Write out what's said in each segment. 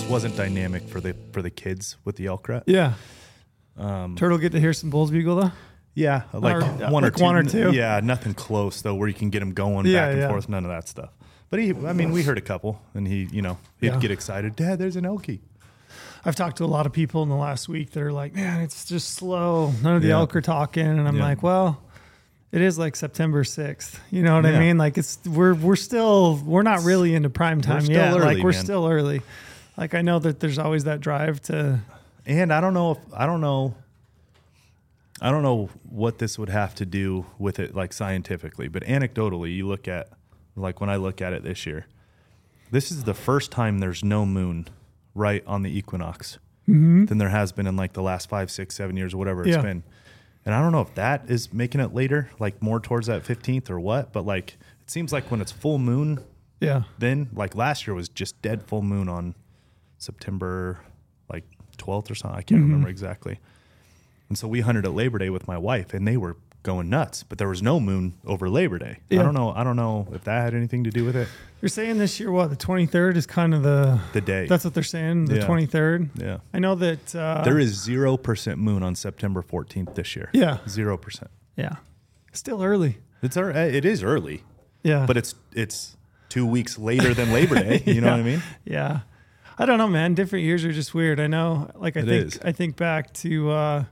just wasn't dynamic for the for the kids with the elk rut. Yeah. Um, Turtle get to hear some bulls bugle though. yeah, like Or, one like or two. one or two? Yeah, nothing close though, where you can get him going Yeah, back and yeah. forth. None of that stuff. But he, I mean, we heard a couple, and he, you know, he'd Yeah. get excited. Dad, there's an elkie. I've talked to a lot of people in the last week that are like, man, it's just slow. None of the Yeah. elk are talking. And I'm Yeah. like, well, it is like September 6th. You know what I Yeah. mean? Like it's, we're, we're still, we're not really into prime time still yet. early, like we're man. still early. Like I know that there's always that drive to, And I don't know if I don't know. I don't know what this would have to do with it, like scientifically, but anecdotally, you look at, like when I look at it this year, this is the first time there's no moon right on the equinox mm-hmm. than there has been in like the last five, six, seven years, whatever it's Yeah. been. And I don't know if that is making it later, like more towards that 15th or what, but like it seems like when it's full moon, yeah. then like last year was just dead full moon on September like 12th or something. I can't remember exactly. And so we hunted at Labor Day with my wife and they were going nuts, but there was no moon over Labor Day. Yeah. I don't know. I don't know if that had anything to do with it. You're saying this year, what, the 23rd is kind of the, The day. that's what they're saying. The Yeah. 23rd. yeah. I know that, uh, There is 0% moon on September 14th this year. Yeah. 0%. yeah, still early. It's ear- it is early, Yeah. but it's it's 2 weeks later than Labor Day, you know Yeah. what I mean? Yeah. I don't know, man. Different years are just weird. I know. Like I It think is. I think back to uh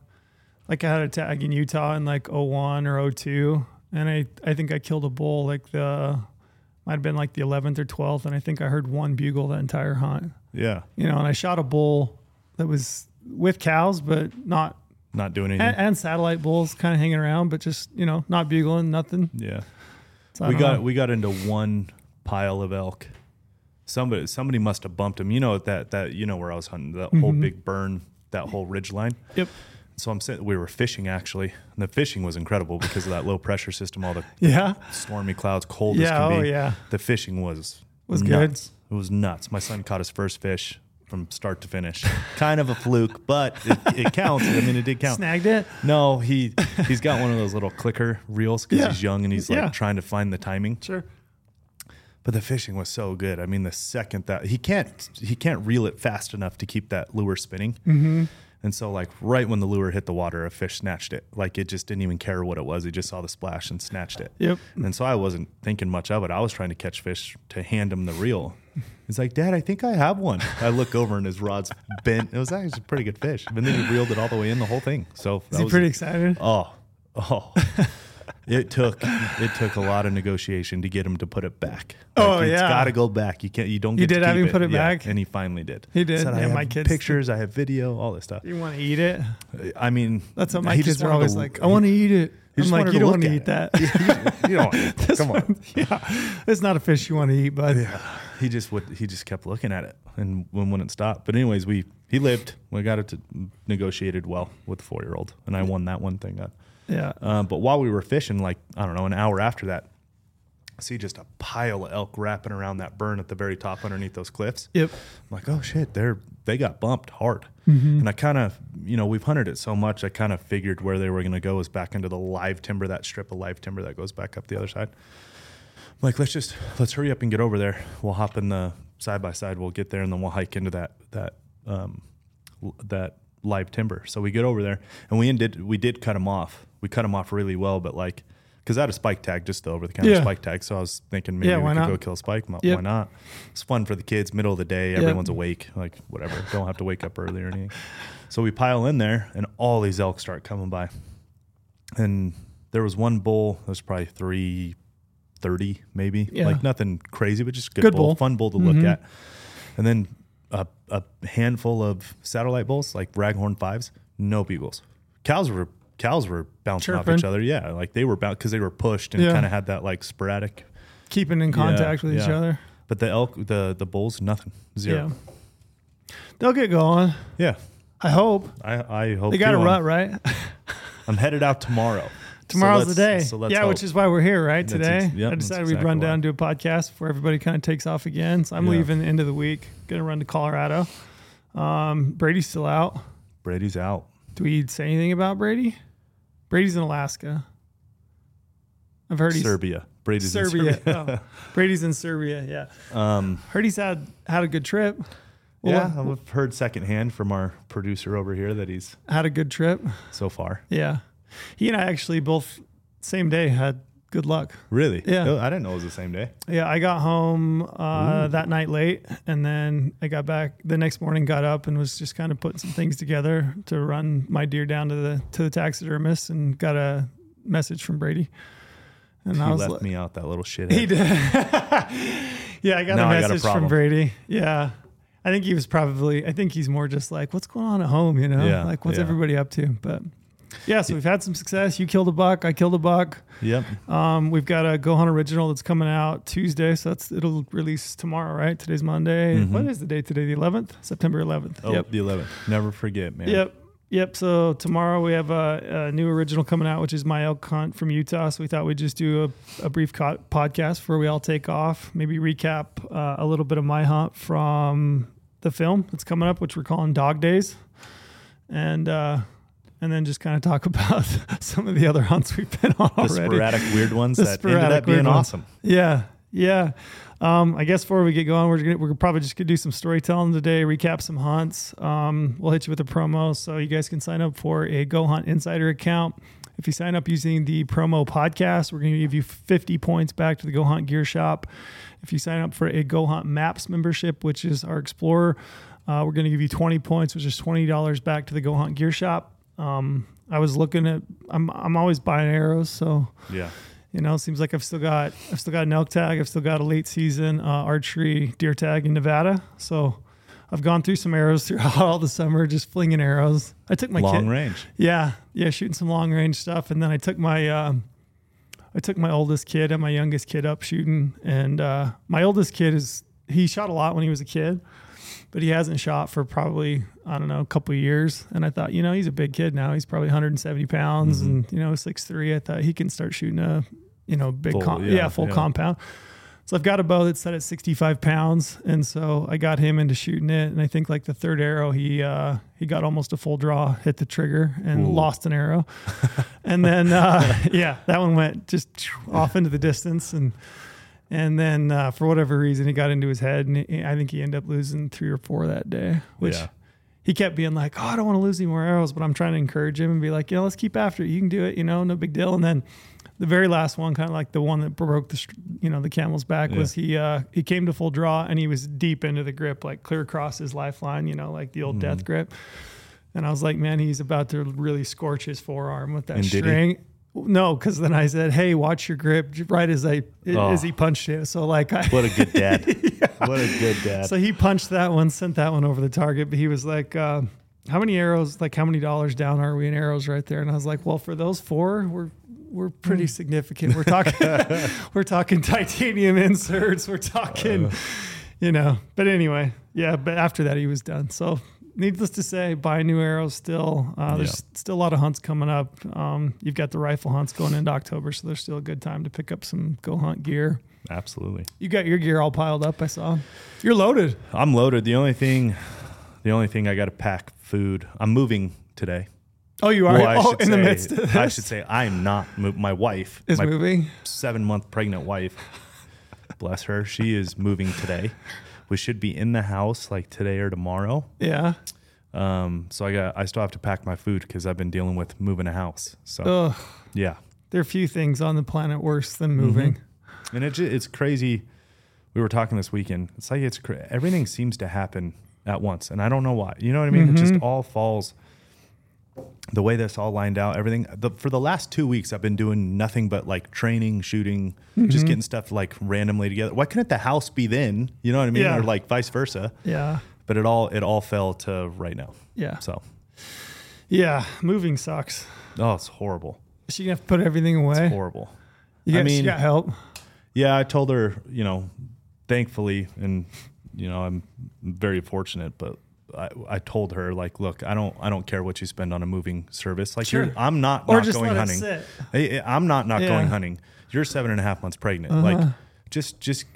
like I had a tag in Utah in like 01 or 02 and I I think I killed a bull like the might have been like the 11th or 12th and I think I heard one bugle that entire hunt. Yeah. You know, and I shot a bull that was with cows but not Not doing anything. and, and satellite bulls kind of hanging around but just, you know, not bugling, nothing. yeah. So we got know. we got into one pile of elk. Somebody somebody must have bumped him. You know that that you know where I was hunting that whole Mm-hmm. big burn, that whole ridge line. Yep. So I'm sitting. We were fishing actually. And the fishing was incredible because of that low pressure system, all the Yeah. stormy clouds, cold as Yeah, can oh be. yeah. The fishing was Was good? nuts. It was nuts. My son caught his first fish from start to finish. kind of a fluke, but it, it counts. I mean, it did count. Snagged it. No, he he's got one of those little clicker reels because Yeah. he's young and he's like Yeah. trying to find the timing. Sure. But the fishing was so good. I mean, the second that he can't he can't reel it fast enough to keep that lure spinning. Mm-hmm. And so, like right when the lure hit the water, a fish snatched it. Like it just didn't even care what it was. He just saw the splash and snatched it. Yep. And so I wasn't thinking much of it. I was trying to catch fish to hand him the reel. He's like, Dad, I think I have one. I look over and his rod's bent. It was actually a pretty good fish. And then he reeled it all the way in the whole thing. So Is that he was pretty excited? Oh, oh. It took it took a lot of negotiation to get him to put it back. Oh, it's yeah. It's got to go back. You can't. You don't. You Get to did have him put it Yeah, back? and he finally did. He did. Said, I have my kids- pictures. I have video. All this stuff. You want to eat it? I mean, That's what my kids are always to- like. I want to eat it. I'm like, you don't want to at eat that. you don't. Come on. yeah, it's not a fish you want to eat, but Yeah. He just would. He just kept looking at it and wouldn't stop. But anyways, we he lived. We got it to, negotiated well with the four year old, and I won that one thing. Uh, yeah, Um, but while we were fishing, like I don't know, an hour after that, I see just a pile of elk wrapping around that burn at the very top underneath those cliffs. yep, I'm like, oh shit, they're they got bumped hard. Mm-hmm. And I kind of, you know, we've hunted it so much, I kind of figured where they were going to go is back into the live timber, that strip of live timber that goes back up the other side. I'm like, let's just let's hurry up and get over there. We'll hop in the side by side. We'll get there, and then we'll hike into that that um, that live timber. So we get over there, and we did we did cut them off. We cut them off really well, but like. Because I had a spike tag, just the over the counter Yeah. spike tag. So I was thinking maybe Yeah, we could not? go kill a spike. Why not? It's fun for the kids, middle of the day, everyone's awake, like whatever. Don't have to wake up early or anything. So we pile in there, and all these elk start coming by. And there was one bull that was probably three thirty, maybe, Yeah. like nothing crazy, but just good, Good bull, bull. fun bull to Mhm. look at. And then a, a handful of satellite bulls, like raghorn fives, no bugles. Cows were cows were bouncing off each other. Yeah, like they were because they were pushed and Yeah. kind of had that like sporadic. keeping in contact with each yeah. other. But the elk, the the bulls, nothing, zero. Yeah, they'll get going. Yeah, I hope I, I hope they got a rut right. I'm headed out tomorrow. Tomorrow's so the day. So let's yeah, hope. which is why we're here, right? That's Today, ex- yep, I decided we'd run why. down do a podcast before everybody kind of takes off again. So I'm Yeah. leaving the end of the week. Gonna run to Colorado. Um, Brady's still out. Brady's out. Do we say anything about Brady? Brady's in Alaska. I've heard he's Serbia. Brady's in Serbia. Serbia. Oh, Brady's in Serbia. Yeah, Um, heard he's had had a good trip. Well, yeah, I've heard secondhand from our producer over here that he's Had a good trip. so far. Yeah. He and I actually both same day had good luck. Really? Yeah. Oh, I didn't know it was the same day. Yeah, I got home uh, that night late, and then I got back the next morning. Got up and was just kind of putting some things together to run my deer down to the to the taxidermist, and got a message from Brady. And He I was left like, me out that little shit. he did. yeah, I got Now a I got a message from. Brady. Yeah, I think he was probably. I think he's more just like, what's going on at home? You know, Yeah, like what's yeah. everybody up to? But yeah, so we've had some success. You killed a buck. I killed a buck. Yep. Um, we've got a Go Hunt original that's coming out Tuesday, so that's it'll release tomorrow, right? Today's Monday. Mhm. What is the date today? The 11th, September 11th. Oh, Yep. the 11th. Never forget, man. Yep. Yep. So tomorrow we have a, a new original coming out, which is my elk hunt from Utah. So we thought we'd just do a, a brief co- podcast before we all take off. Maybe recap uh, a little bit of my hunt from the film that's coming up, which we're calling Dog Days, and uh, and then just kind of talk about some of the other hunts we've been on The already. sporadic weird ones The that ended up being ones. awesome. Yeah, yeah. Um, I guess before we get going, we're gonna, we're probably just gonna do some storytelling today, recap some hunts. Um, we'll hit you with a promo so you guys can sign up for a Go Hunt Insider account. If you sign up using the promo podcast, we're gonna give you 50 points back to the Go Hunt Gear Shop. If you sign up for a Go Hunt Maps membership, which is our Explorer, uh, we're gonna give you 20 points, which is $20 back to the Go Hunt Gear Shop. Um, I was looking at, I'm I'm always buying arrows, so Yeah. you know, it seems like I've still got I've still got an elk tag. I've still got a late season uh, archery deer tag in Nevada. So I've gone through some arrows throughout all the summer, just flinging arrows. I took my Long kid, range. yeah, yeah, shooting some long range stuff, and then I took my um, I took my oldest kid and my youngest kid up shooting, and uh, my oldest kid is he shot a lot when he was a kid, but he hasn't shot for probably I don't know a couple of years. And I thought, you know, he's a big kid now. He's probably 170 pounds, Mhm. and you know, six three. I thought he can start shooting a you know big Full, com- yeah, yeah, full yeah. compound. So I've got a bow that's set at 65 pounds, and so I got him into shooting it. And I think like the third arrow, he uh, he got almost a full draw, hit the trigger, and Ooh. lost an arrow. and then uh, yeah, that one went just off into the distance, and and then uh, for whatever reason, he got into his head, and he, I think he ended up losing three or four that day, which. Yeah. He kept being like, "Oh, I don't want to lose any more arrows," but I'm trying to encourage him and be like, "You know, let's keep after it. You can do it. You know, no big deal." And then the very last one, kind of like the one that broke the, you know, the camel's back, was he uh, he came to full draw and he was deep into the grip, like clear across his lifeline, you know, like the old death grip. And I was like, man, he's about to really scorch his forearm with that And string. No, because then I said, "Hey, watch your grip!" Right as I Oh. as he punched it. So like, I, What a good dad. What a good dad. so he punched that one, sent that one over the target. But he was like, uh, "How many arrows? Like, how many dollars down are we in arrows right there?" And I was like, "Well, for those four, we're we're pretty Hmm. significant. We're talking, we're talking titanium inserts. We're talking, Uh. you know." But anyway, yeah. But after that, he was done. So. Needless to say, buy new arrows still. Uh, there's still a lot of hunts coming up. Um, you've got the rifle hunts going into October, so there's still a good time to pick up some go hunt gear. Absolutely. You got your gear all piled up. I saw. You're loaded. I'm loaded. The only thing, the only thing I got to pack food. I'm moving today. Oh, you are. Well, oh, in say, the midst of this. I should say I'm not. mo- My wife, is my moving. seven month pregnant wife, bless her, she is moving today. We should be in the house like today or tomorrow. Yeah. Um, so I got I still have to pack my food because I've been dealing with moving a house. So Ugh. yeah, There are few things on the planet worse than moving. and it ju- it's crazy. We were talking this weekend. It's like it's everything seems to happen at once, and I don't know why. You know what I mean? It just all falls. The way this all lined out, everything. The, for the last two weeks, I've been doing nothing but like training, shooting, just mm-hmm. getting stuff like randomly together. Why couldn't the house be then? You know what I mean? Yeah. Or like vice versa. Yeah. But it all it all fell to right now. Yeah. So Yeah. Moving sucks. oh, it's horrible. She gonna have to put everything away. It's horrible. You got, I she mean- got help. Yeah, I told her, you know, thankfully, and you know, I'm very fortunate, but I, I told her like, look, I don't, I don't care what you spend on a moving service. Like, Sure. you're, I'm not Or not just going hunting. I, I'm not not Yeah. going hunting. You're seven and a half months pregnant. Uh-huh. Like, just, just,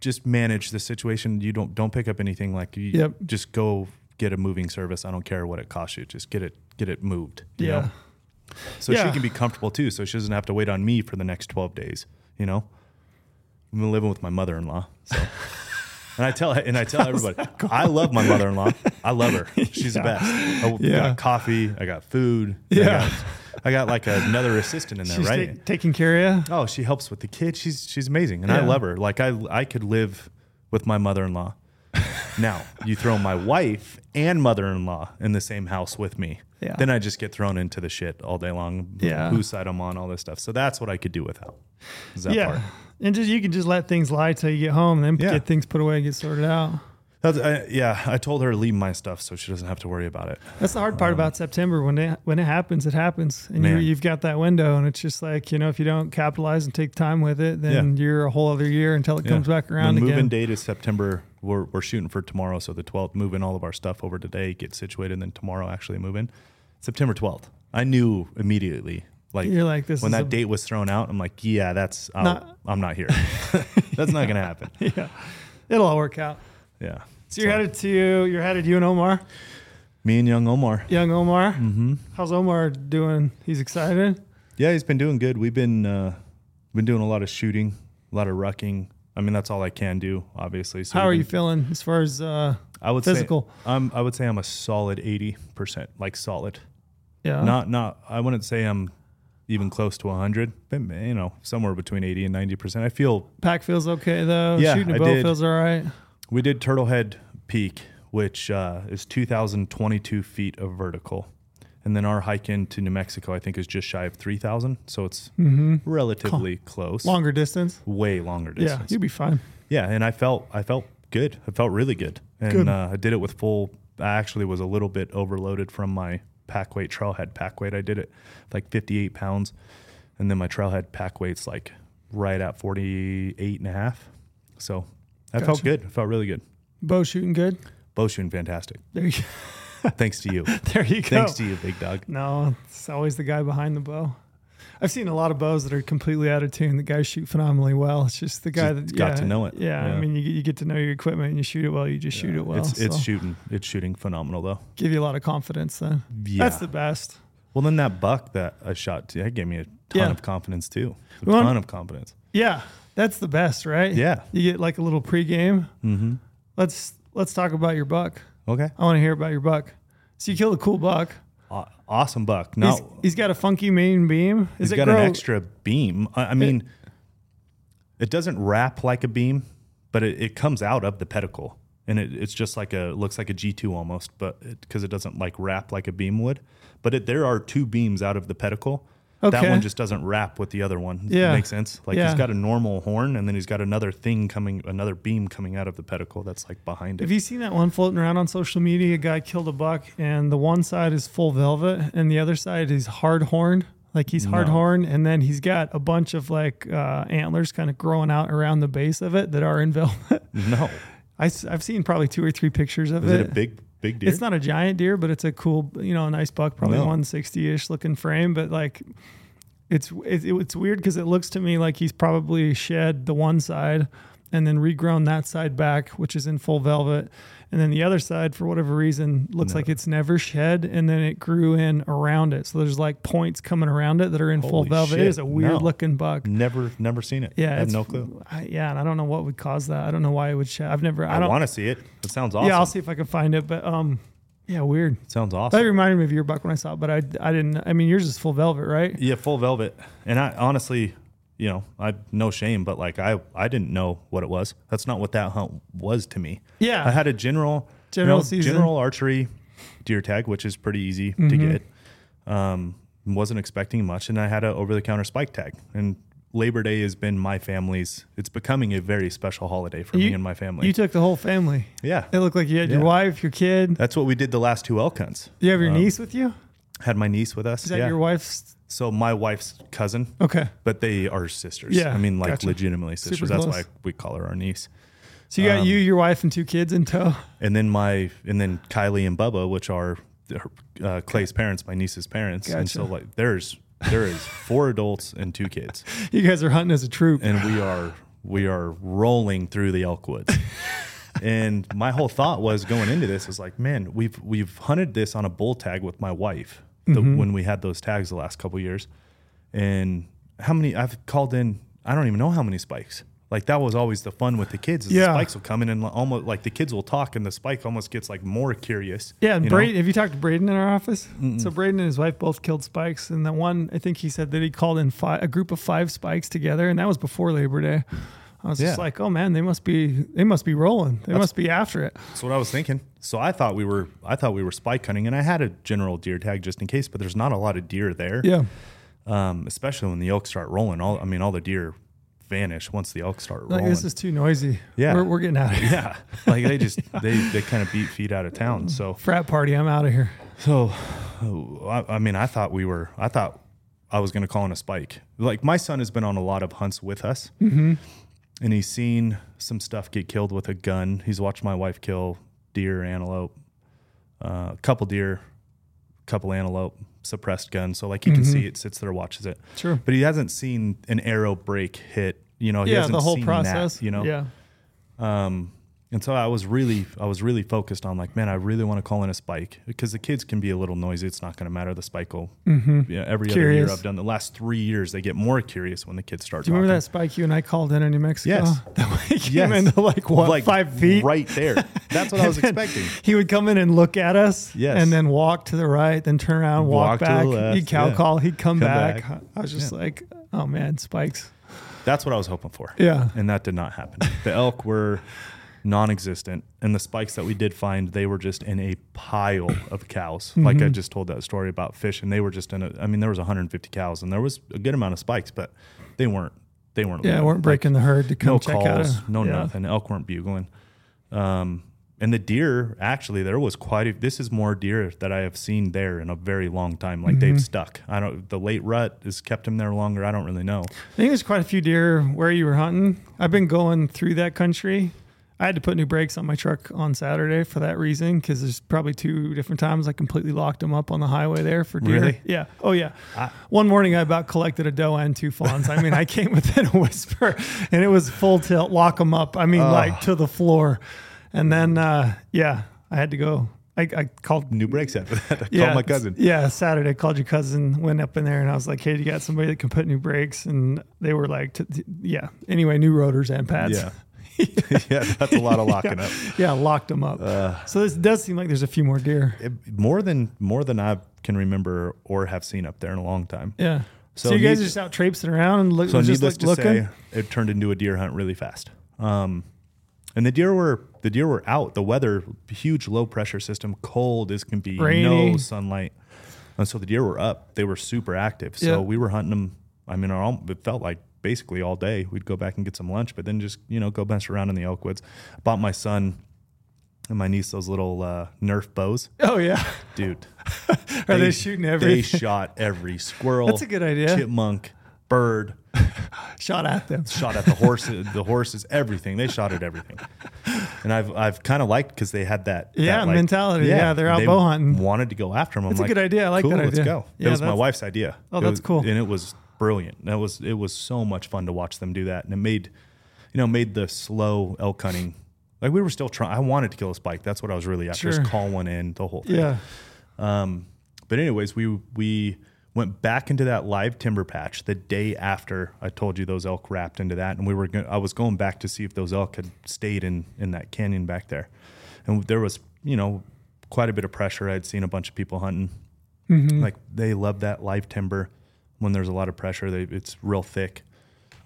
just manage the situation. You don't, don't pick up anything. Like, you Yep. just go get a moving service. I don't care what it costs you. Just get it, get it moved. you Yeah. know? So Yeah. she can be comfortable too. So she doesn't have to wait on me for the next 12 days. You know, I'm living with my mother-in-law. So And I tell and I tell everybody, I love my mother-in-law. I love her. She's the best. I Yeah. got coffee. I got food. I Yeah. got, I got like another assistant in there, She's right? ta- taking care of you. Oh, she helps with the kids. She's she's amazing, and I love her. Like I I could live with my mother-in-law. now you throw my wife and mother-in-law in the same house with me. Yeah. Then I just get thrown into the shit all day long. Yeah. Whose side I'm on, all this stuff. So that's what I could do without. Is that yeah. part. And just you can just let things lie till you get home, and then Yeah. get things put away and get sorted out. That's, I, yeah, I told her to leave my stuff so she doesn't have to worry about it. That's the hard part about September. When it when it happens, it happens, and you, Um, you've got that window, and it's just like you know, if you don't capitalize and take time with it, then you're a whole other year until it comes back around the moving again. date is September. We're, we're shooting for tomorrow, so the 12th. Moving all of our stuff over today, get situated, and then tomorrow actually move in. September 12th. I knew immediately. Like You're like this when that a- date was thrown out, I'm like, yeah, that's I'll, Not- I'm not here. that's not gonna happen. yeah, it'll all work out. Yeah. So you're headed to you're headed you and Omar, me and young Omar. young Omar. Mm-hmm. How's Omar doing? He's excited. Yeah, he's been doing good. We've been uh, been doing a lot of shooting, a lot of rucking. I mean, that's all I can do, obviously. So How are you feeling as far as uh, I would physical? say I'm. I would say I'm a solid eighty percent, like solid. yeah? Not not. I wouldn't say I'm even close to hundred, but you know, somewhere between eighty and ninety percent. I feel Pack feels okay though. Yeah, Shooting a I bow did. feels all right. we did Turtlehead Peak, which uh, is two thousand twenty two feet of vertical, and then our hike into New Mexico, I think, is just shy of three thousand. So it's Mm-hmm. relatively close. Longer distance. way longer distance. Yeah, you'll be fine. Yeah, and I felt I felt good. I felt really good, and Good. Uh, I did it with full. I actually was a little bit overloaded from my pack weight, trailhead pack weight. I did it like 58 pounds, and then my trailhead pack weight's like right at 48 and a half. So I felt good. I felt really good. Bow shooting good. Bow shooting fantastic. There you, go. Thanks to you. there you go. Thanks to you, big dog. No, it's always the guy behind the bow. I've seen a lot of bows that are completely out of tune. The guys shoot phenomenally well. It's just the guy Just that got yeah, to know it. Yeah, I mean, you, you get to know your equipment and you shoot it well. You just shoot it well. It's it's so shooting. It's shooting phenomenal though. give you a lot of confidence. Then Yeah. that's the best. well, then that buck that I shot, to, that gave me a ton Yeah. of confidence too. A We want- ton of confidence. Yeah, that's the best, right? Yeah. You get like a little pregame. Mm-hmm. Let's let's talk about your buck. Okay. I want to hear about your buck. So you killed a cool buck. Aw- awesome buck. Now He's, he's got a funky main beam. Is he's it got grow- an extra beam. I, I mean, it doesn't wrap like a beam, but it, it comes out of the pedicle, and it, it's just like a looks like a G two almost, but because it, doesn't like wrap like a beam would. But it, there are two beams out of the pedicle. That one just doesn't wrap with the other one. Yeah. makes sense. Like Yeah. he's got a normal horn, and then he's got another thing coming, another beam coming out of the pedicle that's like behind it. Have you seen that one floating around on social media? A guy killed a buck, and the one side is full velvet, and the other side is hard horned. Like he's hard No. horned, and then he's got a bunch of like uh, antlers kind of growing out around the base of it that are in velvet. no, I, have seen probably two or three pictures of is it. it a big, big deer? It's not a giant deer, but it's a cool, you know, a nice buck, probably No. 160 ish looking frame. But like, it's it, it's weird because it looks to me like he's probably shed the one side and then regrown that side back, which is in full velvet. And then the other side, for whatever reason, looks No. like it's never shed, and then it grew in around it. So there's like points coming around it that are in full velvet. It shit, is a weird no. looking buck. Never, never seen it. Yeah, I have no clue. I, yeah, and I don't know what would cause that. I don't know why it would shed. I've never. I, I, don't. want to see it. It sounds awesome. Yeah, I'll see if I can find it. But um, yeah, weird. Sounds awesome. That reminded me of your buck when I saw it, but I, I didn't. I mean, yours is full velvet, right? Yeah, full velvet. And I honestly, you know, I no shame, but like I, I didn't know what it was. That's not what that hunt was to me. Yeah. I had a general, General you know, season. general archery deer tag, which is pretty easy to Mhm. get. Um, wasn't expecting much, and I had a over the counter spike tag. And Labor Day has been my family's. It's becoming a very special holiday for me and my family. You took the whole family. yeah, It looked like you had your wife, your kid. that's what we did the last two elk hunts. You have your Um, niece with you? Had my niece with us. Is that yeah. your wife's? So my wife's cousin, Okay. but they are sisters. Yeah, I mean, like gotcha. legitimately Super sisters. That's close. why we call her our niece. So you got Um, you, your wife, and two kids in tow. And then my, and then Kylie and Bubba, which are uh, Clay's parents, my niece's parents. And so like there's there is four adults and two kids, You guys are hunting as a troop. and we are we are rolling through the elk woods. and my whole thought was going into this was like, man, we've we've hunted this on a bull tag with my wife the, Mm-hmm. when we had those tags the last couple years, and how many I've called in. I don't even know how many spikes. Like that was always the fun with the kids. Yeah. The spikes will come in and almost like the kids will talk, and the spike almost gets like more curious. Yeah, and know? Braden, have you talked to Braden in our office? So Braden and his wife both killed spikes, and the one I think he said that he called in five, a group of five spikes together, and that was before Labor Day. I was just like, oh man, they must be they must be rolling. They must be after it. That's what I was thinking. So I thought we were I thought we were spike hunting, and I had a general deer tag just in case, but there's not a lot of deer there. Yeah, Um, especially when the elk start rolling. All I mean, all the deer vanish once the elk start like rolling. this is too noisy. Yeah. we're, we're getting out of here. yeah, like they just they they kind of beat feet out of town. So Frat party, I'm out of here. so I, I mean, I thought we were I thought I was going to call in a spike. Like my son has been on a lot of hunts with us, Mm-hmm. And he's seen some stuff get killed with a gun. He's watched my wife kill deer, antelope, a couple deer, a couple antelope, suppressed gun. So like he can Mm-hmm. see it, sits there, watches it. Sure. But he hasn't seen an arrow break hit. You know, he yeah, hasn't the whole seen process. That, you know, yeah, um, and so I was really, I was really focused on like, man, I really want to call in a spike because the kids can be a little noisy. It's not going to matter. The spike will, mm-hmm. yeah, every other year I've done the last three years, they get more curious when the kids start do you remember that spike you and I called in in New Mexico? Yes. that way he came Yes. into like what Like five feet. right there. That's what I was expecting. He would come in and look at us, Yes. and then walk to the right, then turn around, walk, Walk to the back. left, he'd cow yeah. call, he'd come, Come back. back. I was just like, oh man, spikes. That's what I was hoping for. Yeah. And that did not happen. The elk were non-existent and the spikes that we did find they were just in a pile of cows like Mm-hmm. i just told that story about fish and they were just in a i mean there was 150 cows and there was a good amount of spikes but they weren't they weren't Yeah, living. weren't breaking the herd to come no check calls out. a- no yeah. nothing elk weren't bugling um and the deer actually there was quite a this is more deer that i have seen there in a very long time like Mm-hmm. they've stuck i don't the late rut has kept them there longer i don't really know I think there's quite a few deer where you were hunting. I've been going through that country. I had to put new brakes on my truck on Saturday for that reason because there's probably two different times I completely locked them up on the highway there for deer. Really? Yeah. Oh yeah. I- One morning I about collected a doe and two fawns. I mean, I came within a whisper, and it was full tilt, lock them up. I mean, like to the floor, and then uh, yeah, I had to go. I, I called new brakes after that i yeah, called my cousin Yeah, Saturday called your cousin, went up in there, and I was like, "Hey, you got somebody that can put new brakes?" And they were like, "Yeah." Anyway, new rotors and pads. Yeah. yeah, that's a lot of locking up. yeah, locked them up. Uh. so this does seem like there's a few more deer. It- more than more than I can remember or have seen up there in a long time. Yeah. So, So you guys are just out traipsing around and look, So just needless like to looking. say, it turned into a deer hunt really fast. Um, and the deer were the deer were out. The weather, huge low pressure system, cold as can be, Rainy. no sunlight, and so the deer were up. They were super active. So Yeah. we were hunting them. I mean, our, it felt like basically all day. We'd go back and get some lunch, but then just you know go mess around in the elk woods. Bought my son and my niece those little uh, Nerf bows, oh yeah, dude. are they, shooting every? They shot every squirrel. That's a good idea. Chipmunk, bird, Shot at them. shot at the horses, the horses, everything. They shot at everything, and I've I've kind of liked because they had that Yeah, that, like- mentality. Yeah, they're out they bow hunting. Wanted to go after them. That's I'm a like, good idea. I like cool, that Let's go. Yeah, it was my wife's idea. Oh, It that's was- cool. and it was brilliant. That was it was so much fun to watch them do that, and it made you know made the slow elk hunting. Like we were still trying. I wanted to kill a spike. That's what I was really after. Sure. Just call one in the whole thing. Yeah. Um, but anyways, we we went back into that live timber patch the day after I told you those elk wrapped into that, and we were go- I was going back to see if those elk had stayed in in that canyon back there, and there was you know quite a bit of pressure. I'd seen a bunch of people hunting, like they love that live timber when there's a lot of pressure. They it's real thick.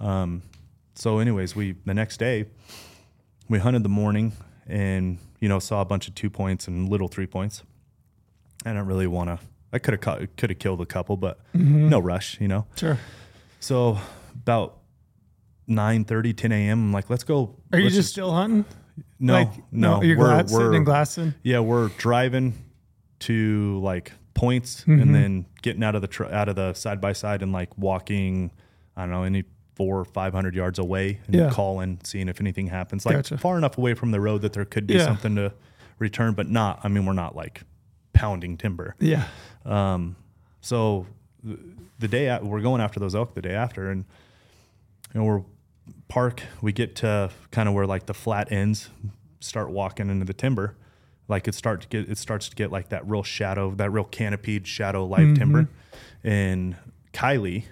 Um, so anyways, we the next day we hunted the morning and you know saw a bunch of two points and little three points. I don't really want to. I could have could have killed a couple, but no rush, you know. Sure. So about 9 30, 10 a.m. I'm like, let's go. Are you let's just still hunting? no, like, no? You're we're, sitting we're- in Glasson. Yeah, we're driving to like points Mm-hmm. and then getting out of the tr- out of the side by side and like walking. I don't know any four or five hundred yards away and Yeah. calling, seeing if anything happens. Like Gotcha. far enough away from the road that there could be Yeah. something to return, but not. I mean, we're not like pounding timber. Yeah. Um, so th- the day a- we're going after those elk the day after, and you know we're park. We get to kind of where like the flat ends, start walking into the timber. Like it start to get it starts to get like that real shadow, that real canopied shadow live mm-hmm. timber. And Kylie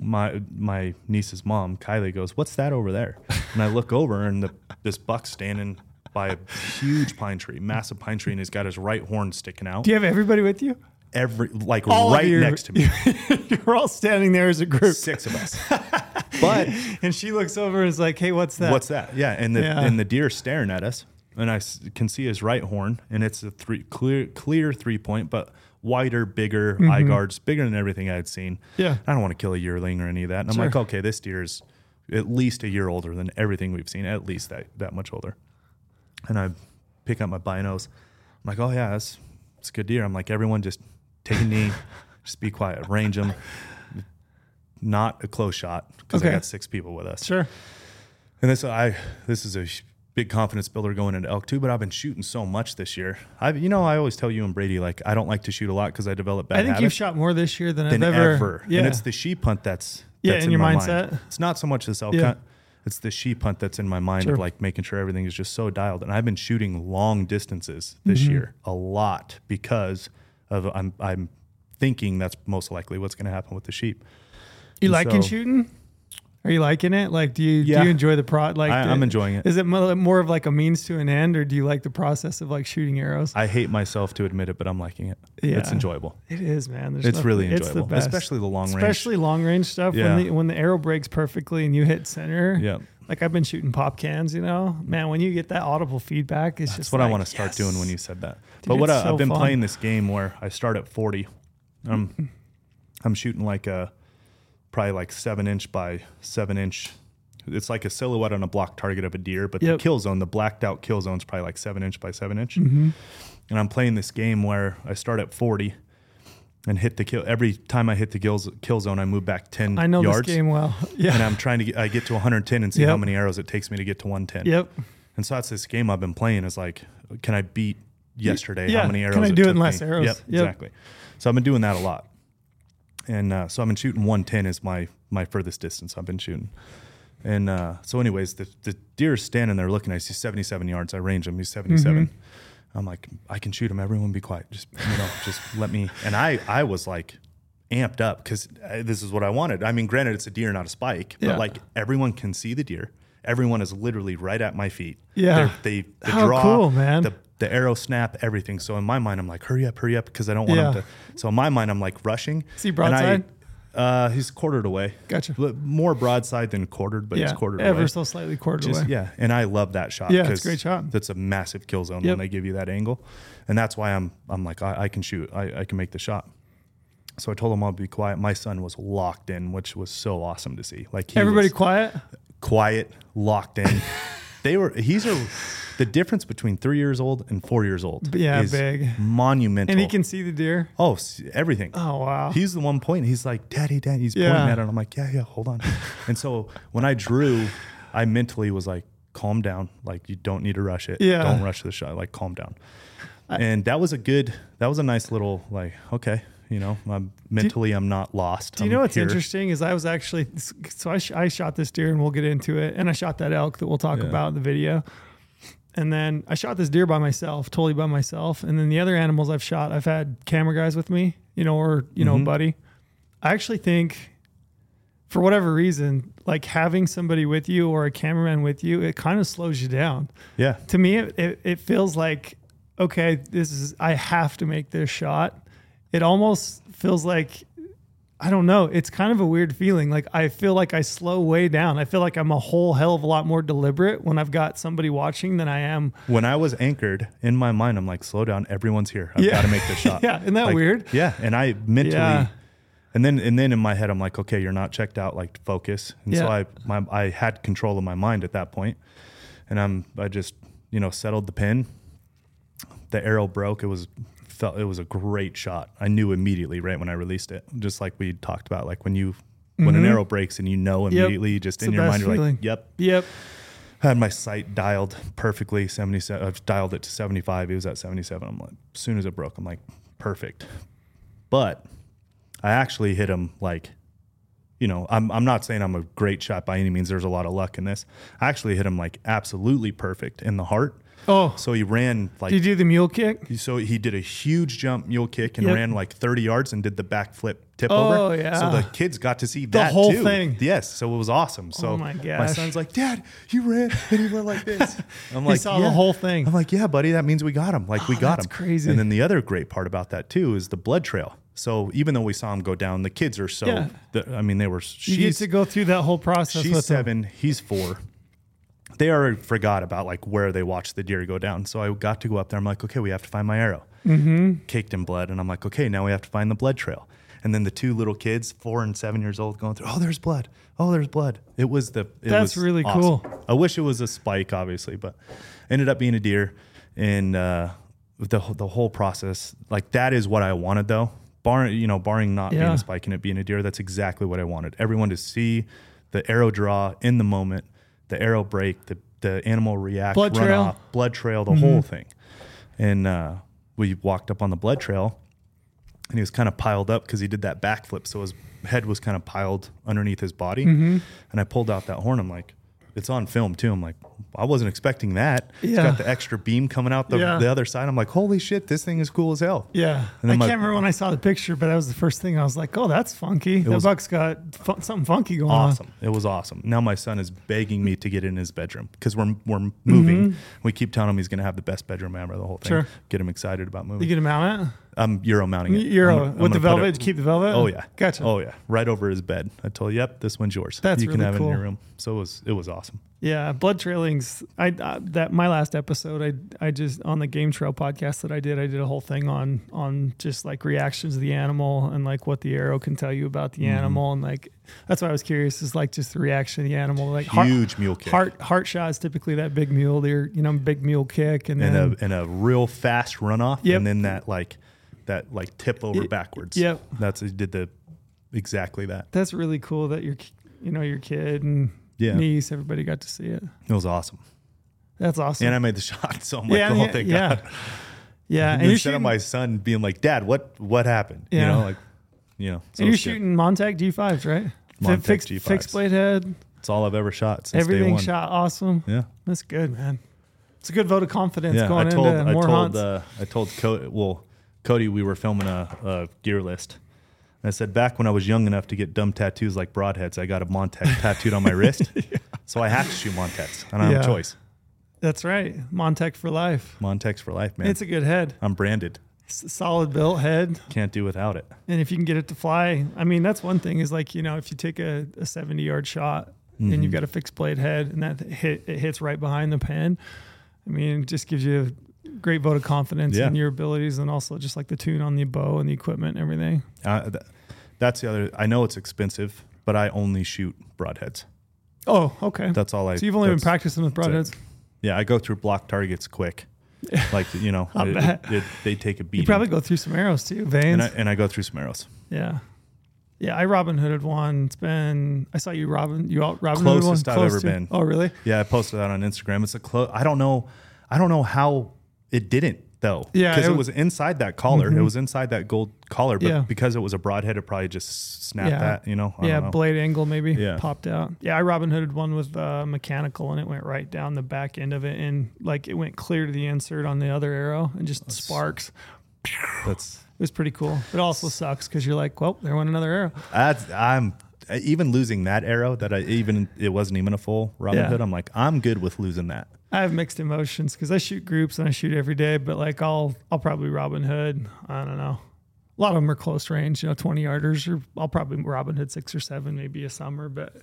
my my niece's mom, Kylie, goes, "What's that over there?" And I look over, and the, this buck standing by a huge pine tree, massive pine tree, and he's got his right horn sticking out. Do you have everybody with you? Every like All right next to me, You're all standing there as a group. six of us. But And she looks over and is like, hey, what's that? what's that? Yeah, and the Yeah. and the deer staring at us, and I can see his right horn, and it's a three clear clear three point, but wider, bigger eye guards, bigger than everything I had seen. Mm-hmm. Yeah. I don't want to kill a yearling or any of that. And I'm Sure. like, okay, this deer is at least a year older than everything we've seen, at least that that much older. And I pick up my binos. I'm like, oh yeah, that's it's a good deer. I'm like, everyone just take a knee, just be quiet, range them. Not a close shot because I got six people with us. Sure. And this I this is a big confidence builder going into elk too. But I've been shooting so much this year. I you know I always tell you and Brady like I don't like to shoot a lot because I develop bad I think you've shot more this year than, than I've ever. ever. Yeah. And it's the sheep hunt that's, Yeah, that's in your mindset. Mind. It's not so much this elk Yeah. hunt. It's the sheep hunt that's in my mind Sure. of like making sure everything is just so dialed. And I've been shooting long distances this Mm-hmm. year a lot because of I'm I'm thinking that's most likely what's going to happen with the sheep. you and liking so- shooting? Are you liking it? Like, do you Yeah. do you enjoy the pro? Like, I, I'm enjoying it. Is it more of like a means to an end, or do you like the process of like shooting arrows? I hate myself to admit it, but I'm liking it. Yeah. It's enjoyable. It is, man. There's It's nothing- really it's the enjoyable, best. especially the long range. especially long range stuff. Yeah. When the when the arrow breaks perfectly and you hit center. Yeah. Like I've been shooting pop cans, you know, man. When you get that audible feedback, it's That's just what I want to start yes. doing when you said that. Dude, but what I, so I've been fun. playing this game where I start at 40. I'm I'm shooting like a probably like seven inch by seven inch. It's like a silhouette on a block target of a deer, but Yep. the kill zone, the blacked out kill zone, is probably like seven inch by seven inch. Mm-hmm. And I'm playing this game where I start at 40 and hit the kill. Every time I hit the kill, kill zone, I move back 10 I know yards. this game well. Yeah. And I'm trying to get, I get to 110 and see how many arrows it takes me to get to 110. Yep. And so that's this game I've been playing is like, can I beat yesterday? Yeah, How many arrows? can I do it in less me? arrows? Yep, Yep. exactly. So I've been doing that a lot. And uh, so I've been shooting 110 is my my furthest distance I've been shooting. And uh, so, anyways, the, the deer is standing there looking. I see 77 yards. I range him. He's 77. Mm-hmm. I'm like, I can shoot him. Everyone be quiet. Just, you know, just let me. And I, I was like amped up because this is what I wanted. I mean, granted, it's a deer, not a spike, Yeah. but like everyone can see the deer. Everyone is literally right at my feet. Yeah. They're- they the How draw, cool, man. The, the arrow snap, everything. So in my mind, I'm like, hurry up, hurry up, because I don't want Yeah. him to. So in my mind, I'm like rushing. He And I- broadside? uh, he's quartered away. Gotcha. More broadside than quartered, but yeah. he's quartered Ever away. so slightly quartered Just, away. yeah, and I love that shot. Yeah, it's a great shot. That's a massive kill zone Yep. when they give you that angle, and that's why I'm I'm like I, I can shoot. I, I can make the shot. So I told him I'll be quiet. My son was locked in, which was so awesome to see. Like he Everybody quiet. quiet, locked in. they were. He's a. The difference between three years old and four years old. Yeah, is big. monumental. And he can see the deer. Oh, everything. Oh wow. He's the one point. He's like, Daddy, Daddy. He's Yeah. pointing at it. And I'm like, Yeah, yeah, hold on. and so when I drew, I mentally was like, Calm down. Like, you don't need to rush it. Yeah. Don't rush the shot. Like, calm down. and that was a good, that was a nice little, like, okay, you know, I'm mentally, I'm not lost. Do you I'm know what's here. interesting is I was actually so I, sh- I shot this deer and we'll get into it and I shot that elk that we'll talk Yeah. about in the video. And then I shot this deer by myself, totally by myself. And then the other animals I've shot, I've had camera guys with me, you know, or you know, Mhm. buddy. I actually think for whatever reason, like having somebody with you or a cameraman with you, it kind of slows you down. Yeah. To me, it, it, it feels like, okay, this is, I have to make this shot. It almost feels like, I don't know. It's kind of a weird feeling. Like I feel like I slow way down. I feel like I'm a whole hell of a lot more deliberate when I've got somebody watching than I am. When I was anchored in my mind, I'm like, slow down. Everyone's here. I've Yeah. got to make this shot. Yeah, isn't that Like, weird? Yeah. And I mentally, Yeah. and then and then in my head, I'm like, okay, you're not checked out. Like focus. And so I my I had control of my mind at that point, and I'm I just you know settled the pin. The arrow broke. It was felt it was a great shot. I knew immediately right when I released it. Just like we talked about, like when you when an Mhm. arrow breaks and you know immediately, just It's in your mind, you're like, yep. Yep. I had my sight dialed perfectly. 77. I've dialed it to 75. It was at 77. I'm like, as soon as it broke, I'm like, perfect. But I actually hit him like, you know, I'm, I'm not saying I'm a great shot by any means. There's a lot of luck in this. I actually hit him like absolutely perfect in the heart. Oh, So he ran like did you do the mule kick? so he did a huge jump mule kick and Yep. ran like 30 yards and did the backflip tip over. Oh, over. yeah. So the kids got to see that whole too. thing. Yes. So it was awesome. Oh so Oh my my son's like, Dad, you ran and he went like this. I'm like, He saw "Yeah." the whole thing. I'm like, yeah, buddy, that means we got him. Like we Oh, got that's him. crazy. And then the other great part about that too is the blood trail. So even though we saw him go down, the kids are so. Yeah. the- I mean, they were. You get to go through that whole process she's with them. seven. He's four. They already forgot about like where they watched the deer go down. So I got to go up there. I'm like, okay, we have to find my arrow. Mm-hmm. Caked in blood, and I'm like, okay, now we have to find the blood trail. And then the two little kids, four and seven years old, going through. Oh, there's blood. Oh, there's blood. It was the. It That's was really awesome. cool. I wish it was a spike, obviously, but ended up being a deer. And uh, the the whole process, like that, is what I wanted though. Barring you know, barring not being a spike and it being a deer, that's exactly what I wanted. Everyone to see the arrow draw in the moment, the arrow break, the the animal react, Blood run trail. off, blood trail, the whole thing. And uh, we walked up on the blood trail, and he was kind of piled up because he did that backflip, so his head was kind of piled underneath his body. Mm-hmm. And I pulled out that horn. I'm like, it's on film too. I'm like, I wasn't expecting that. It's got the extra beam coming out the, Yeah. the other side. I'm like, holy shit, this thing is cool as hell. Yeah, And I can't remember when I saw the picture, but that was the first thing I was like, "Oh, that's funky. That was- buck's got something funky going on. Awesome. It was awesome. Now my son is begging me to get in his bedroom because we're we're moving. We keep telling him he's going to have the best bedroom ever. The whole thing. Mm-hmm. Sure. Get him excited about moving. You get him out I'm Euro mounting it. Euro I'm gonna- I'm with the velvet. it- keep the velvet. Oh yeah. gotcha. Oh yeah. Right over his bed. I told you, yep, this one's yours. That's you can really have it in your room. So it was it was awesome. Yeah, blood trailings. I uh, that my last episode. I I just on the game trail podcast that I did. I did a whole thing on on just like reactions of the animal and like what the arrow can tell you about the Mm-hmm. animal and like that's why I was curious. Is like just the reaction of the animal. Like heart, Huge mule kick. heart heart shot is typically that big mule deer. You know, big mule kick and and then a and a real fast runoff, Yep. and then that like that like tip over Y- backwards. yep. That's he did the exactly that. that's really cool that your you know your kid and Yeah. niece everybody got to see it. It was awesome, That's awesome. and I made the shot. So I'm like, yeah, oh, yeah, thank yeah. God. Yeah, and instead shooting, of my son being like, Dad, what what happened? Yeah. You know, like, you know, so and you're it's good. shooting Montec G5s, right? Montec fixed, G5s. fixed blade head, It's all I've ever shot since day everything one. shot awesome. Yeah. That's good, man. It's a good vote of confidence Yeah, going I told into I more told hunts. uh, I told Cody, well Cody we were filming a, a gear list. And I said back when I was young enough to get dumb tattoos like broadheads, I got a Montec tattooed on my wrist. So I have to shoot Montecs. And I don't Yeah. have a choice. That's right, Montec for life. Montecs for life, man. It's a good head, I'm branded. Solid built head, Can't do without it. and if you can get it to fly, I mean, that's one thing. Is like you know, if you take a, a 70 yard shot and Mm-hmm. you've got a fixed blade head, and that hit it hits right behind the pen. I mean, it just gives you a great vote of confidence Yeah. in your abilities, and also just like the tune on the bow and the equipment and everything. Uh, th- that's the other. I know it's expensive, but I only shoot broadheads. Oh, okay. That's all I. so you've only been practicing with broadheads. Yeah, I go through block targets quick. Like you know, it- it- it- they take a beat. You probably go through some arrows too, veins. and I, and I go through some arrows. yeah, yeah. I Robin Hooded one. It's been. I saw you Robin. You all Robin Hooded one. Closest I've Close ever to- been. Oh, really? Yeah, I posted that on Instagram. It's a close. I don't know. I don't know how it didn't though. Yeah, because it it, was inside that collar. It Mhm. was inside that gold collar, but Yeah. because it was a broadhead, it probably just snapped Yeah. that. You know. I yeah, don't know. blade angle maybe Yeah. popped out. Yeah, I Robin Hooded one with uh, mechanical, and it went right down the back end of it, and like it went clear to the insert on the other arrow, and just sparks. That's It was pretty cool. It also sucks because you're like, well, there went another arrow. that's I'm even losing that arrow that I even it wasn't even a full Robin Yeah. Hood. I'm like I'm good with losing that. I have mixed emotions because I shoot groups and I shoot every day, but like I'll I'll probably Robin Hood. I don't know. A lot of them are close range, you know, twenty yarders, or I'll probably Robin Hood six or seven, maybe a summer. But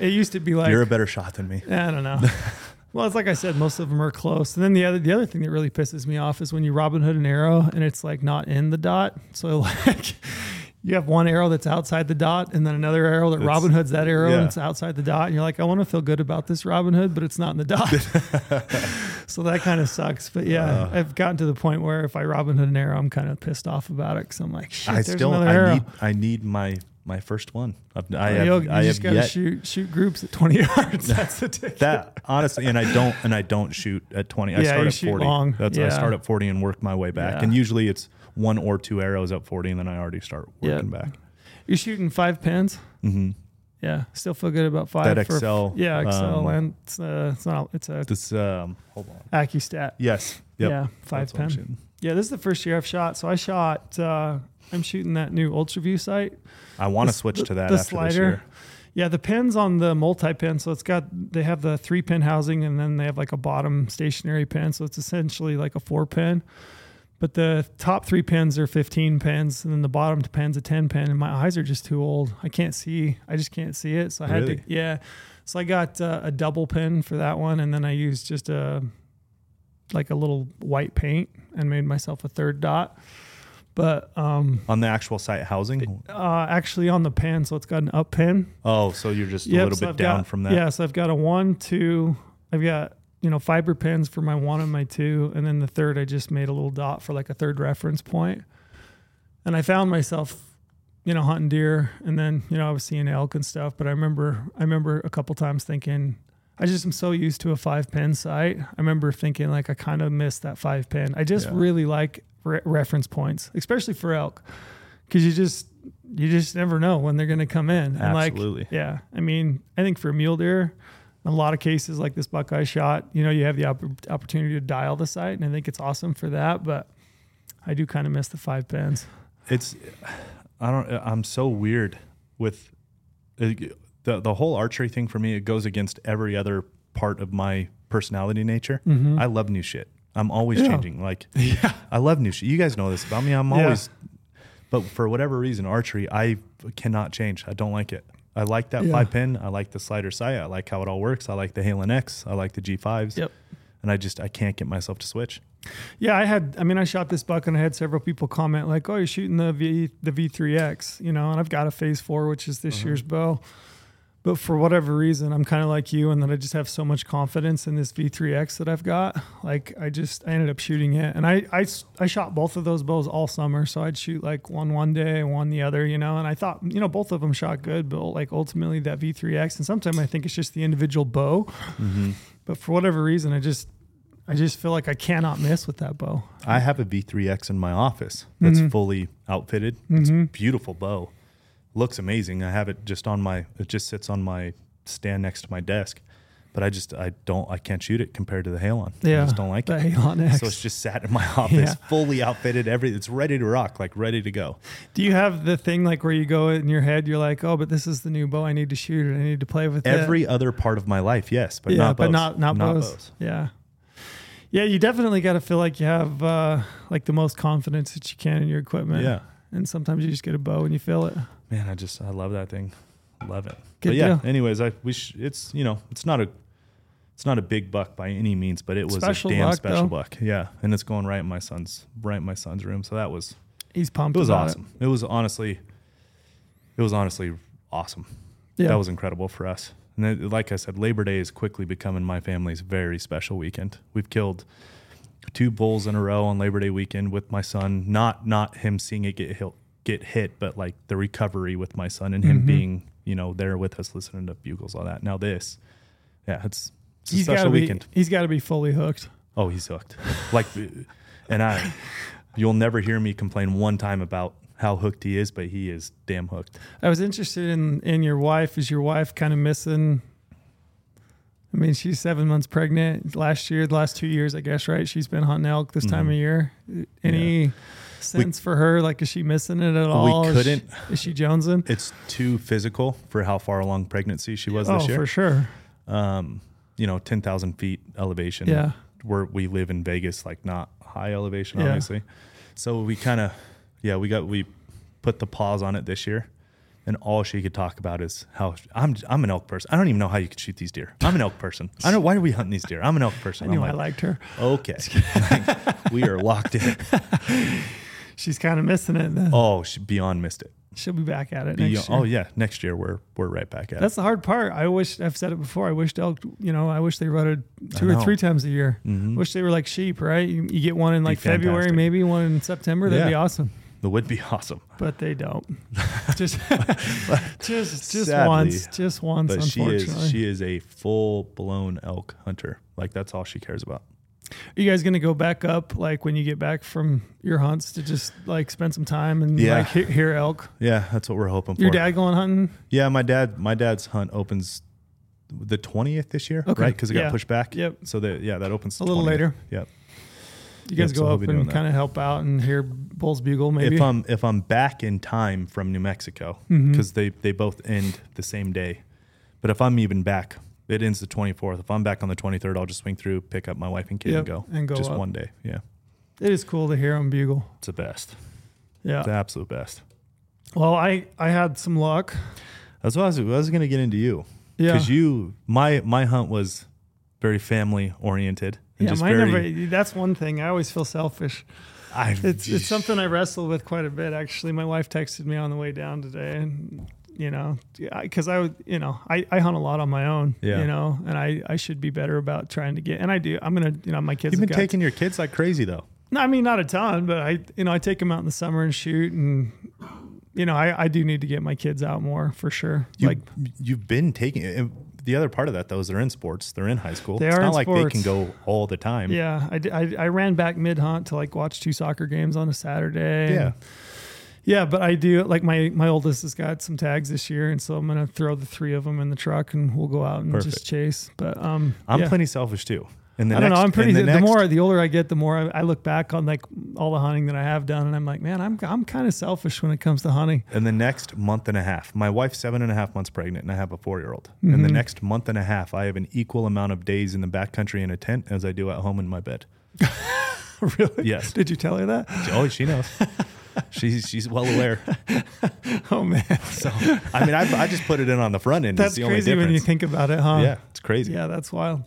it used to be like You're a better shot than me. I don't know. well, it's like I said, most of them are close. And then the other the other thing that really pisses me off is when you Robin Hood an arrow and it's like not in the dot. So like you have one arrow that's outside the dot and then another arrow that It's- Robin Hood's that arrow yeah. and it's outside the dot. And you're like, I want to feel good about this Robin Hood, but it's not in the dot. so that kind of sucks. But yeah, Uh. I've gotten to the point where if I Robin Hood an arrow, I'm kind of pissed off about it because I'm like, shit, I there's still another I arrow. need I need my my first one. I've- I have, you I just have gotta yet shoot shoot groups at 20 yards. That's the ticket. that honestly, and I don't and I don't shoot at twenty. I Yeah, start at shoot forty. long. That's I start at forty and work my way back. Yeah. And usually it's one or two arrows up forty, and then I already start Yeah. working back. You're shooting five pins. hmm Yeah, still feel good about five. That for- XL, yeah, XL, um, and it's, uh, it's not. Yeah, yeah, it's, it's a This um, hold on. AccuStat. Yes. Yep. Yeah, five That's what I'm pen. shooting. Yeah, this is the first year I've shot. So I shot. Uh, I'm shooting that new UltraView sight. I want to switch the- to that the after this slider. year. Yeah, the pins on the multi-pin. So it's got they have the three pin housing, and then they have like a bottom stationary pin. So it's essentially like a four pin. But the top three pins are 15 pins, and then the bottom pin's a 10 pin. And my eyes are just too old. I can't see. I just can't see it. So I had to. Yeah. So I got uh, a double pin for that one, and then I used just a like a little white paint and made myself a third dot. But um, On the actual sight housing. uh, actually on the pin, so it's got an up pin. Oh, so you're just a little so bit I've down got- from that. Yeah, so I've got a one, two. I've got you know fiber pins for my one and my two, and then the third I just made a little dot for like a third reference point. And I found myself, you know, hunting deer, and then you know I was seeing elk and stuff. But I remember, I remember a couple times thinking, I just am so used to a five pin sight. I remember thinking like I kind of missed that five pin. I just Yeah. really like re- reference points, especially for elk, because you just you just never know when they're going to come in. And like Absolutely. yeah, I mean, I think for mule deer, in a lot of cases like this buckeye shot, you know, you have the opp- opportunity to dial the sight, and I think it's awesome for that. But I do kind of miss the five pins. it's i don't i'm so weird with uh, the the whole archery thing for me it goes against every other part of my personality nature i love new shit i'm always Mm-hmm. Yeah. changing like i love new shit you guys know this about me i'm Yeah. always but for whatever reason archery i cannot change i don't like it i like that Yeah. five pin i like the slider sight i like how it all works i like the halon x i like the g5s Yep. and i just i can't get myself to switch Yeah, I had. I mean, I shot this buck, and I had several people comment like, "Oh, you're shooting the V the V3X," you know, and I've got a Phase Four, which is this uh-huh. year's bow. But for whatever reason, I'm kind of like you, and that I just have so much confidence in this V3X that I've got. Like, I just I ended up shooting it, and I I I shot both of those bows all summer. So I'd shoot like one one day, and one the other, you know. And I thought, you know, both of them shot good, but like ultimately that V3X, and sometimes I think it's just the individual bow. But for whatever reason, I just I just feel like I cannot miss with that bow. I have a V3X in my office that's Mm-hmm. fully outfitted. It's a beautiful bow. Looks amazing. I have it just on my it just sits on my stand next to my desk. But I just I don't I can't shoot it compared to the Halon. Yeah, I just don't like the it. Halon X. So it's just sat in my office, Yeah. fully outfitted, every it's ready to rock, like ready to go. Do you have the thing like where you go in your head, you're like, oh, but this is the new bow. I need to shoot it. I need to play with it. Every other part of my life, yes, but yeah, not but bows. not not, bows. Yeah, yeah. You definitely got to feel like you have uh, like the most confidence that you can in your equipment. Yeah. and sometimes you just get a bow and you feel it. Man, I just I love that thing. Love it. Good but yeah, deal. anyways, I wish it's you know, it's not a it's not a big buck by any means, but it was Special a damn buck, special though. buck. Yeah. And it's going right in my son's right in my son's room. So that was He's pumped. it was about awesome. It. was honestly it was honestly awesome. Yeah, That was incredible for us. And then, like I said, Labor Day is quickly becoming my family's very special weekend. We've killed two bulls in a row on Labor Day weekend with my son. Not not him seeing it get hit, get hit, but like the recovery with my son and him Mhm. being you know there with us listening to bugles all that. Now this, yeah, it's, it's a he's special be. weekend. He's got to be fully hooked. Oh, he's hooked. Like, and I, you'll never hear me complain one time about how hooked he is, but he is damn hooked. I was interested in in your wife. Is your wife kind of missing? I mean, she's seven months pregnant. Last year, the last two years, I guess, right? She's been hunting elk this time Mhm. of year. Any sense for her? Like, is she missing it at all? Is she- couldn't- Is she, jonesing? It's too physical for how far along pregnancy she was Oh, this year. for sure. Um, you know, ten thousand feet elevation. Yeah. where we live in Vegas, like not high elevation, Yeah. obviously. So we kind of, yeah, we got we put the pause on it this year, and all she could talk about is how I'm I'm an elk person. I don't even know how you could shoot these deer. I'm an elk person. I don't. Why are we hunting these deer? I'm an elk I person. knew I'm I liked her. okay, Like, we are locked in. She's kind of missing it. Then. Oh, she beyond missed it. She'll be back at it Beyond, next year. oh yeah, next year we're we're right back at it. That's the hard part. I wish I've said it before. I wished elk, you know, I wish they rutted two or three times a year. Mhm. Wish they were like sheep, right? You, you get one in like February, maybe one in September. That'd be awesome. That would be awesome. But they don't. just, just, just Sadly, once, just once. But she is she is a full blown elk hunter. Like that's all she cares about. Are you guys gonna go back up like when you get back from your hunts to just like spend some time and Yeah. like hear, hear elk? Yeah, that's what we're hoping for. Your dad going hunting? Yeah, my dad. My dad's hunt opens the twentieth this year, Okay, right? Because it got pushed back. Yep. So that yeah, that opens A little 20th. later. Yep. You guys Yep, go he'll up and kind of help out and hear Bull's bugle maybe. If I'm if I'm back in time from New Mexico, mm-hmm. because they they both end the same day, but if I'm even back, it ends the 24th. If I'm back on the 23rd, I'll just swing through, pick up my wife and kid Yep, and go. and go just up. one day. Yeah, it is cool to hear him bugle. it's the best. Yeah. The absolute best. Well, I I had some luck. That's what I was, I was going to get into you Yeah. because you my my hunt was very family oriented and yeah, just mine very. never, that's one thing. I always feel selfish. I, It's it's something I wrestle with quite a bit. Actually, my wife texted me on the way down today, and you know, because I would, you know, I, I hunt a lot on my own, Yeah. you know, and I I should be better about trying to get, and I do. I'm gonna, you know, my kids. You've been taking your kids like crazy though. No, I mean not a ton, but I you know I take them out in the summer and shoot, and you know I I do need to get my kids out more for sure. You, like you've been taking and the other part of that though is they're in sports. They're in high school. They it's are not like they can go all the time. yeah, I, I I ran back mid hunt to like watch two soccer games on a Saturday. Yeah. and- Yeah, but I do like my my oldest has got some tags this year, and so I'm gonna throw the three of them in the truck, and we'll go out and Perfect. just chase. But um, I'm yeah. plenty selfish too. And the I don't next, know. I'm pretty. and The, the, the more the older I get, the more I, I look back on like all the hunting that I have done, and I'm like, man, I'm I'm kind of selfish when it comes to hunting. in the next month and a half, my wife's seven and a half months pregnant, and I have a four year old. In the Mhm. next month and a half, I have an equal amount of days in the backcountry in a tent as I do at home in my bed. really? Yes. Did you tell her that? Oh, she knows. she's she's well aware. Oh man, So I mean, I, I just put it in on the front end. that's it's the only crazy when you think about it, huh? yeah, it's crazy. Yeah, that's wild.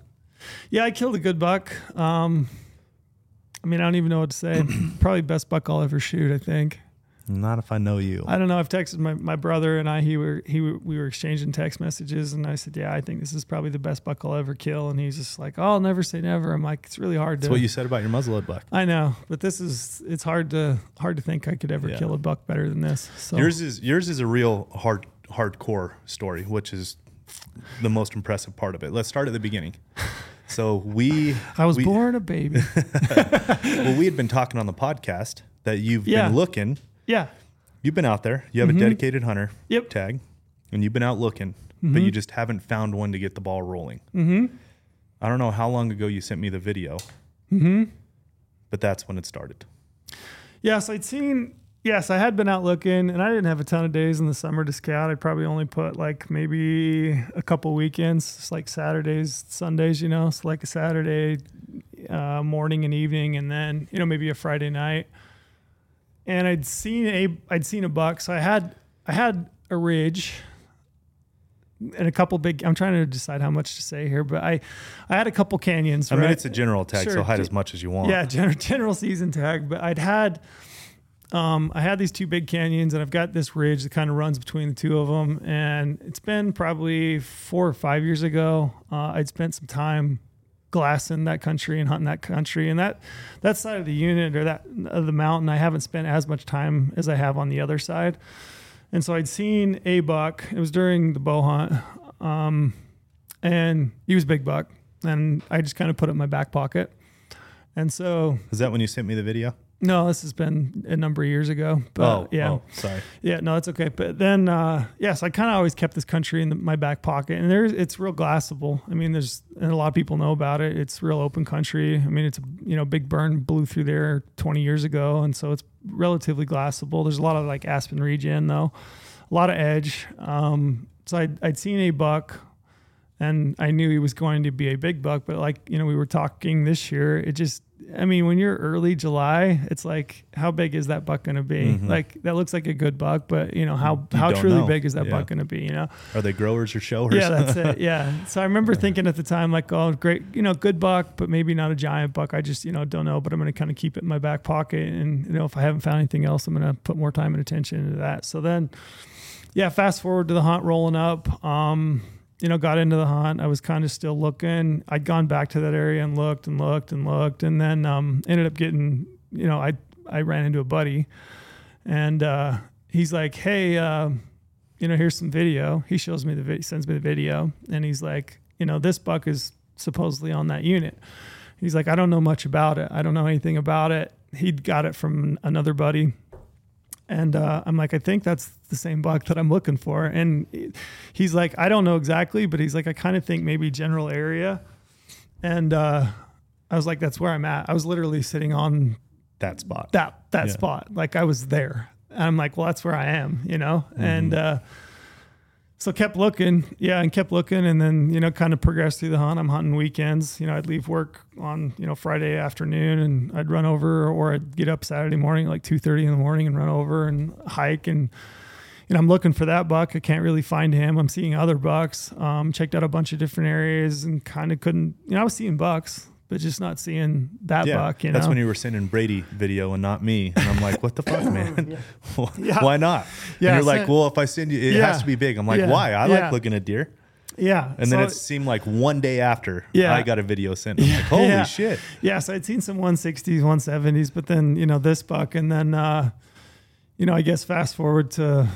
Yeah, I killed a good buck. Um, I mean, I don't even know what to say. Probably best buck I'll ever shoot. I think. Not if I know you. I don't know. I've texted my, my brother and I. He were he were, we were exchanging text messages, and I said, "Yeah, I think this is probably the best buck I'll ever kill." And he's just like, "Oh, I'll never say never." I'm like, "It's really hard That's to." what you said about your muzzleload buck. I know, but this is it's hard to hard to think I could ever Yeah. kill a buck better than this. So Yours is yours is a real hard hardcore story, which is the most impressive part of it. Let's start at the beginning. So we I was we, born a baby. Well, we had been talking on the podcast that you've Yeah. been looking. Yeah. You've been out there. You have Mhm. a dedicated hunter Yep. tag, and you've been out looking, but you just haven't found one to get the ball rolling. Mm-hmm. I don't know how long ago you sent me the video, Mm-hmm. but that's when it started. Yes, I'd seen. Yes, I had been out looking, and I didn't have a ton of days in the summer to scout. I'd probably only put like maybe a couple weekends, just like Saturdays, Sundays. You know, so like a Saturday uh, morning and evening, and then you know maybe a Friday night. And I'd seen a I'd seen a buck, so I had I had a ridge and a couple big. I'm trying to decide how much to say here, but I I had a couple canyons. I mean, it's a general tag, Sure. so hide as much as you want. Yeah, general, general season tag. But I'd had, um, I had these two big canyons, and I've got this ridge that kind of runs between the two of them. And it's been probably four or five years ago. Uh, I'd spent some time glassing that country and hunting that country, and that that side of the unit or that of the mountain, I haven't spent as much time as I have on the other side. And so I'd seen a buck. It was during the bow hunt, um, and he was big buck. And I just kind of put it in my back pocket. And so, Is that when you sent me the video? No, this has been a number of years ago. But oh, yeah, oh, sorry. yeah, no, it's okay. But then, uh, yes, I kind of always kept this country in the, my back pocket, and there's it's real glassable. I mean, there's and a lot of people know about it. It's real open country. I mean, it's a you know big burn blew through there 20 years ago, and so it's relatively glassable. There's a lot of like aspen region though, a lot of edge. Um, so I'd, I'd seen a buck. And I knew he was going to be a big buck, but like, you know, we were talking this year, it just, I mean, when you're early July, it's like, how big is that buck going to be? Mhm. Like, that looks like a good buck, but you know, how, You how truly know. big is that Yeah. buck going to be, you know? Are they growers or showers? Yeah, that's it. Yeah. So I remember thinking at the time, like, oh, great, you know, good buck, but maybe not a giant buck. I just, you know, don't know, but I'm going to kind of keep it in my back pocket. And, you know, if I haven't found anything else, I'm going to put more time and attention into that. So then, yeah, fast forward to the hunt rolling up. Um, you know, got into the hunt. I was kind of still looking. I'd gone back to that area and looked and looked and looked, and then um, ended up getting, you know, I I ran into a buddy, and uh, he's like, "Hey, uh, you know, here's some video." He shows me the video, sends me the video, and he's like, "You know, this buck is supposedly on that unit." He's like, I don't know much about it. I don't know anything about it. He'd got it from another buddy. And uh, I'm like, I think that's the same buck that I'm looking for. And he's like, I don't know exactly, but he's like, I kind of think maybe general area. And uh, I was like, that's where I'm at. I was literally sitting on That spot. that that Yeah. spot. Like I was there. And I'm like, well, that's where I am, you know? And uh so kept looking, yeah, and kept looking and then, you know, kind of progressed through the hunt. I'm hunting weekends. You know, I'd leave work on, you know, Friday afternoon and I'd run over or I'd get up Saturday morning, like two thirty in the morning and run over and hike and you know, I'm looking for that buck. I can't really find him. I'm seeing other bucks. Um, checked out a bunch of different areas and kind of couldn't, you know, I was seeing bucks, but just not seeing that yeah, buck, you that's know? when you were sending Brady video and not me, and I'm like, "What the fuck, man? Yeah. Why not?" Yeah, and you're like, "Well, if I send you, it Yeah. has to be big." I'm like, Yeah. "Why? I Yeah. like looking at deer." yeah. And then So- it seemed like one day after, Yeah. I got a video sent. I'm like, "Holy Yeah. shit!" Yeah, so I'd seen some 160s, 170s, but then, you know, this buck. And then, uh, you know, I guess fast forward to,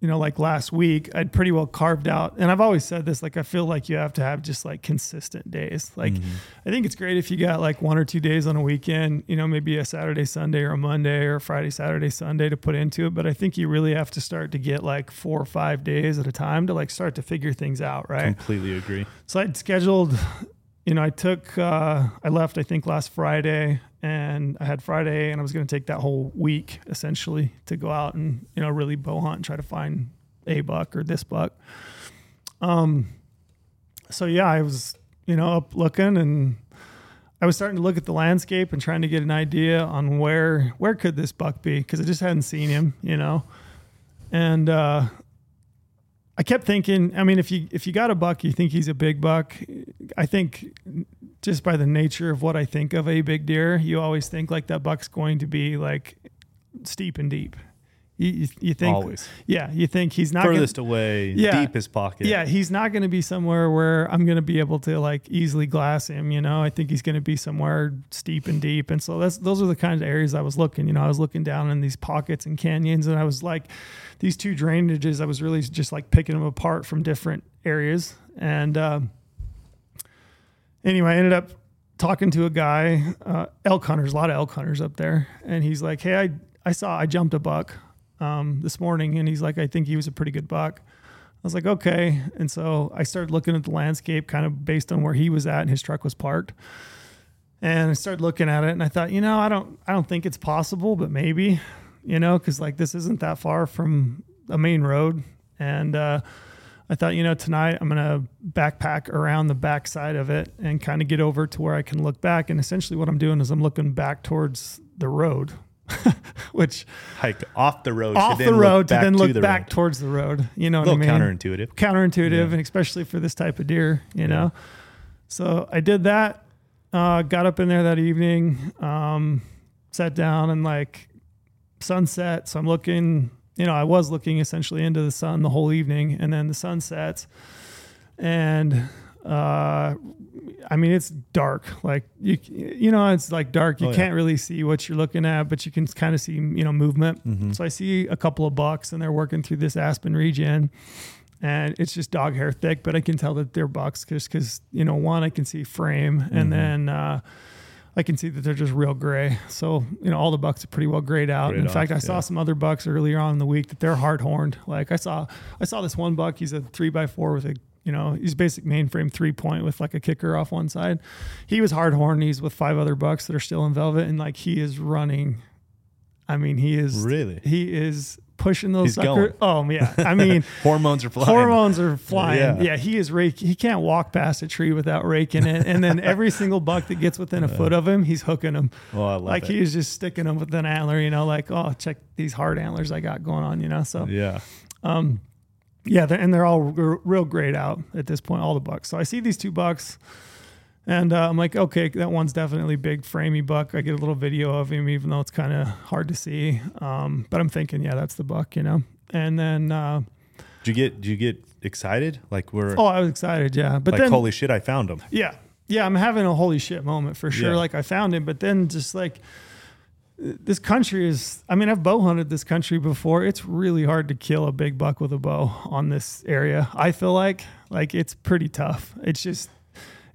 you know, like last week, I'd pretty well carved out. And I've always said this, like, I feel like you have to have just like consistent days. Like, mm-hmm. I think it's great if you got like one or two days on a weekend, you know, maybe a Saturday, Sunday, or a Monday, or a Friday, Saturday, Sunday to put into it. But I think you really have to start to get like four or five days at a time to like start to figure things out, right? Completely agree. So I'd scheduled, you know, I took, uh, I left, I think last Friday and I had Friday and I was going to take that whole week essentially to go out and, you know, really bow hunt and try to find a buck or this buck. Um, so yeah, I was, you know, up looking and I was starting to look at the landscape and trying to get an idea on where, where could this buck be? Cause I just hadn't seen him, you know? And, uh, I kept thinking, I mean, if you if you got a buck, you think he's a big buck. I think just by the nature of what I think of a big deer, you always think like that buck's going to be like steep and deep. You, you, think, Always yeah, you think he's not gonna, furthest away, Yeah. deepest pocket. yeah, he's not going to be somewhere where I'm going to be able to like easily glass him. You know, I think he's going to be somewhere steep and deep. And so that's those are the kinds of areas I was looking. You know, I was looking down in these pockets and canyons, and I was like, these two drainages. I was really just like picking them apart from different areas. And um, anyway, I ended up talking to a guy, uh, elk hunters, a lot of elk hunters up there, and he's like, "Hey, I I saw I jumped a buck um, this morning," and he's like, "I think he was a pretty good buck." I was like, "Okay," and so I started looking at the landscape, kind of based on where he was at, and his truck was parked. And I started looking at it, and I thought, you know, I don't, I don't think it's possible, but maybe, you know, because like this isn't that far from a main road, and uh, I thought, you know, tonight I'm gonna backpack around the back side of it and kind of get over to where I can look back. And essentially, what I'm doing is I'm looking back towards the road, which hike off the road, off to the road to then to look the back road. towards the road. You know what I mean? counterintuitive. counterintuitive Yeah. and especially for this type of deer, you know. So I did that. Uh, got up in there that evening, um, sat down and like sunset. So I'm looking, you know, I was looking essentially into the sun the whole evening, and then the sun sets, and uh, I mean it's dark. Like you, you know, it's like dark. You Oh, yeah. can't really see what you're looking at, but you can kind of see, you know, movement. Mm-hmm. So I see a couple of bucks, and they're working through this aspen region and it's just dog hair thick, but I can tell that they're bucks just because you know one I can see frame, Mm-hmm. and then uh, I can see that they're just real gray. So you know all the bucks are pretty well grayed out. Grayed in fact, off, I saw yeah. some other bucks earlier on in the week that they're hard horned. Like I saw, I saw this one buck. He's a three by four with a you know he's basic mainframe three point with like a kicker off one side. He was hard horned. He's with five other bucks that are still in velvet, and like he is running. I mean, he is Really? he is pushing those He's suckers. going. Oh yeah, I mean. Hormones are flying. Hormones are flying. Yeah. Yeah. he is rake. He can't walk past a tree without raking it. And then every single buck that gets within a foot of him, he's hooking them. Oh, I love like it. he is just sticking them with an antler. You know, like oh, check these hard antlers I got going on. You know, so yeah. Um, yeah, they're, and they're all r- real grayed out at this point. All the bucks. So I see these two bucks. And uh, I'm like, okay, that one's definitely big, framey buck. I get a little video of him, even though it's kind of hard to see. Um, but I'm thinking, yeah, that's the buck, you know. And then, uh, Did you get? do you get excited? Like we're oh, I was excited, yeah. But like, then, holy shit, I found him. Yeah. Yeah, I'm having a holy shit moment for sure. Yeah. Like I found him, but then just like this country is I mean, I've bow hunted this country before. It's really hard to kill a big buck with a bow on this area. I feel like like it's pretty tough. It's just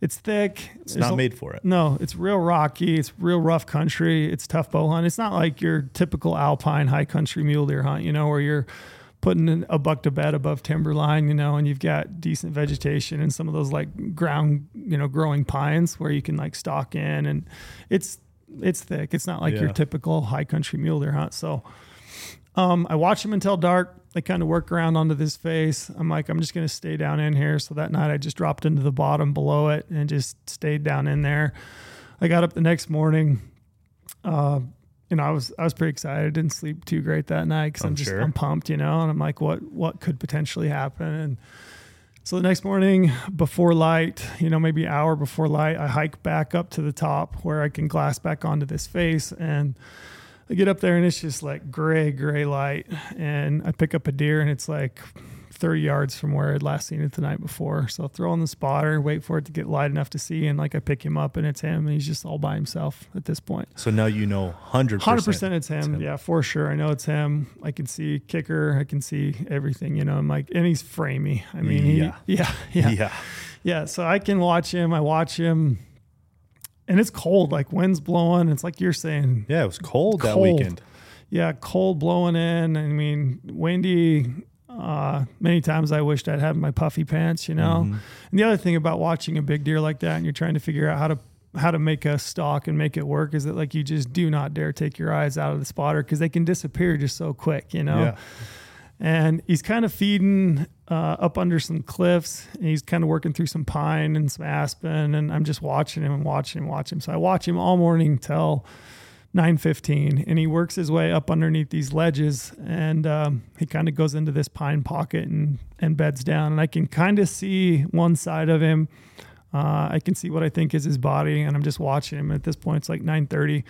It's thick. It's There's not a- made for it. No, it's real rocky. It's real rough country. It's tough bow hunt. It's not like your typical alpine high country mule deer hunt, you know, where you're putting a buck to bed above timberline, you know, and you've got decent vegetation and some of those like ground, you know, growing pines where you can like stalk in and it's it's thick. It's not like your typical high country mule deer hunt. So um, I watch them until dark. They kind of work around onto this face. I'm like, I'm just going to stay down in here. So that night I just dropped into the bottom below it and just stayed down in there. I got up the next morning. Uh, you know, I was I was pretty excited. Didn't sleep too great that night because I'm, I'm just sure. I'm pumped, you know. And I'm like, what what could potentially happen? And so the next morning before light, you know, maybe hour before light, I hike back up to the top where I can glass back onto this face and I get up there and it's just like gray, gray light. And I pick up a deer and it's like 30 yards from where I'd last seen it the night before. So I throw on the spotter, wait for it to get light enough to see. And like I pick him up and it's him and he's just all by himself at this point. So now you know 100%. 100% it's him. him. Yeah, for sure. I know it's him. I can see kicker. I can see everything, you know. I'm like, and he's framey. I mean, he, Yeah. yeah, yeah, Yeah. yeah. So I can watch him. I watch him and it's cold, like wind's blowing. It's like you're saying, Yeah, it was cold, that weekend. yeah, cold blowing in. I mean, windy. Uh, many times I wished I'd had my puffy pants, you know. Mhm. And the other thing about watching a big deer like that, and you're trying to figure out how to how to make a stalk and make it work, is that like you just do not dare take your eyes out of the spotter because they can disappear just so quick, you know. Yeah. And he's kind of feeding uh, up under some cliffs. And he's kind of working through some pine and some aspen, and I'm just watching him and watching him, watching him. So I watch him all morning till 9:15, and he works his way up underneath these ledges, and um, he kind of goes into this pine pocket and and beds down, and I can kind of see one side of him. Uh, I can see what I think is his body, and I'm just watching him. At this point, it's like 9:30.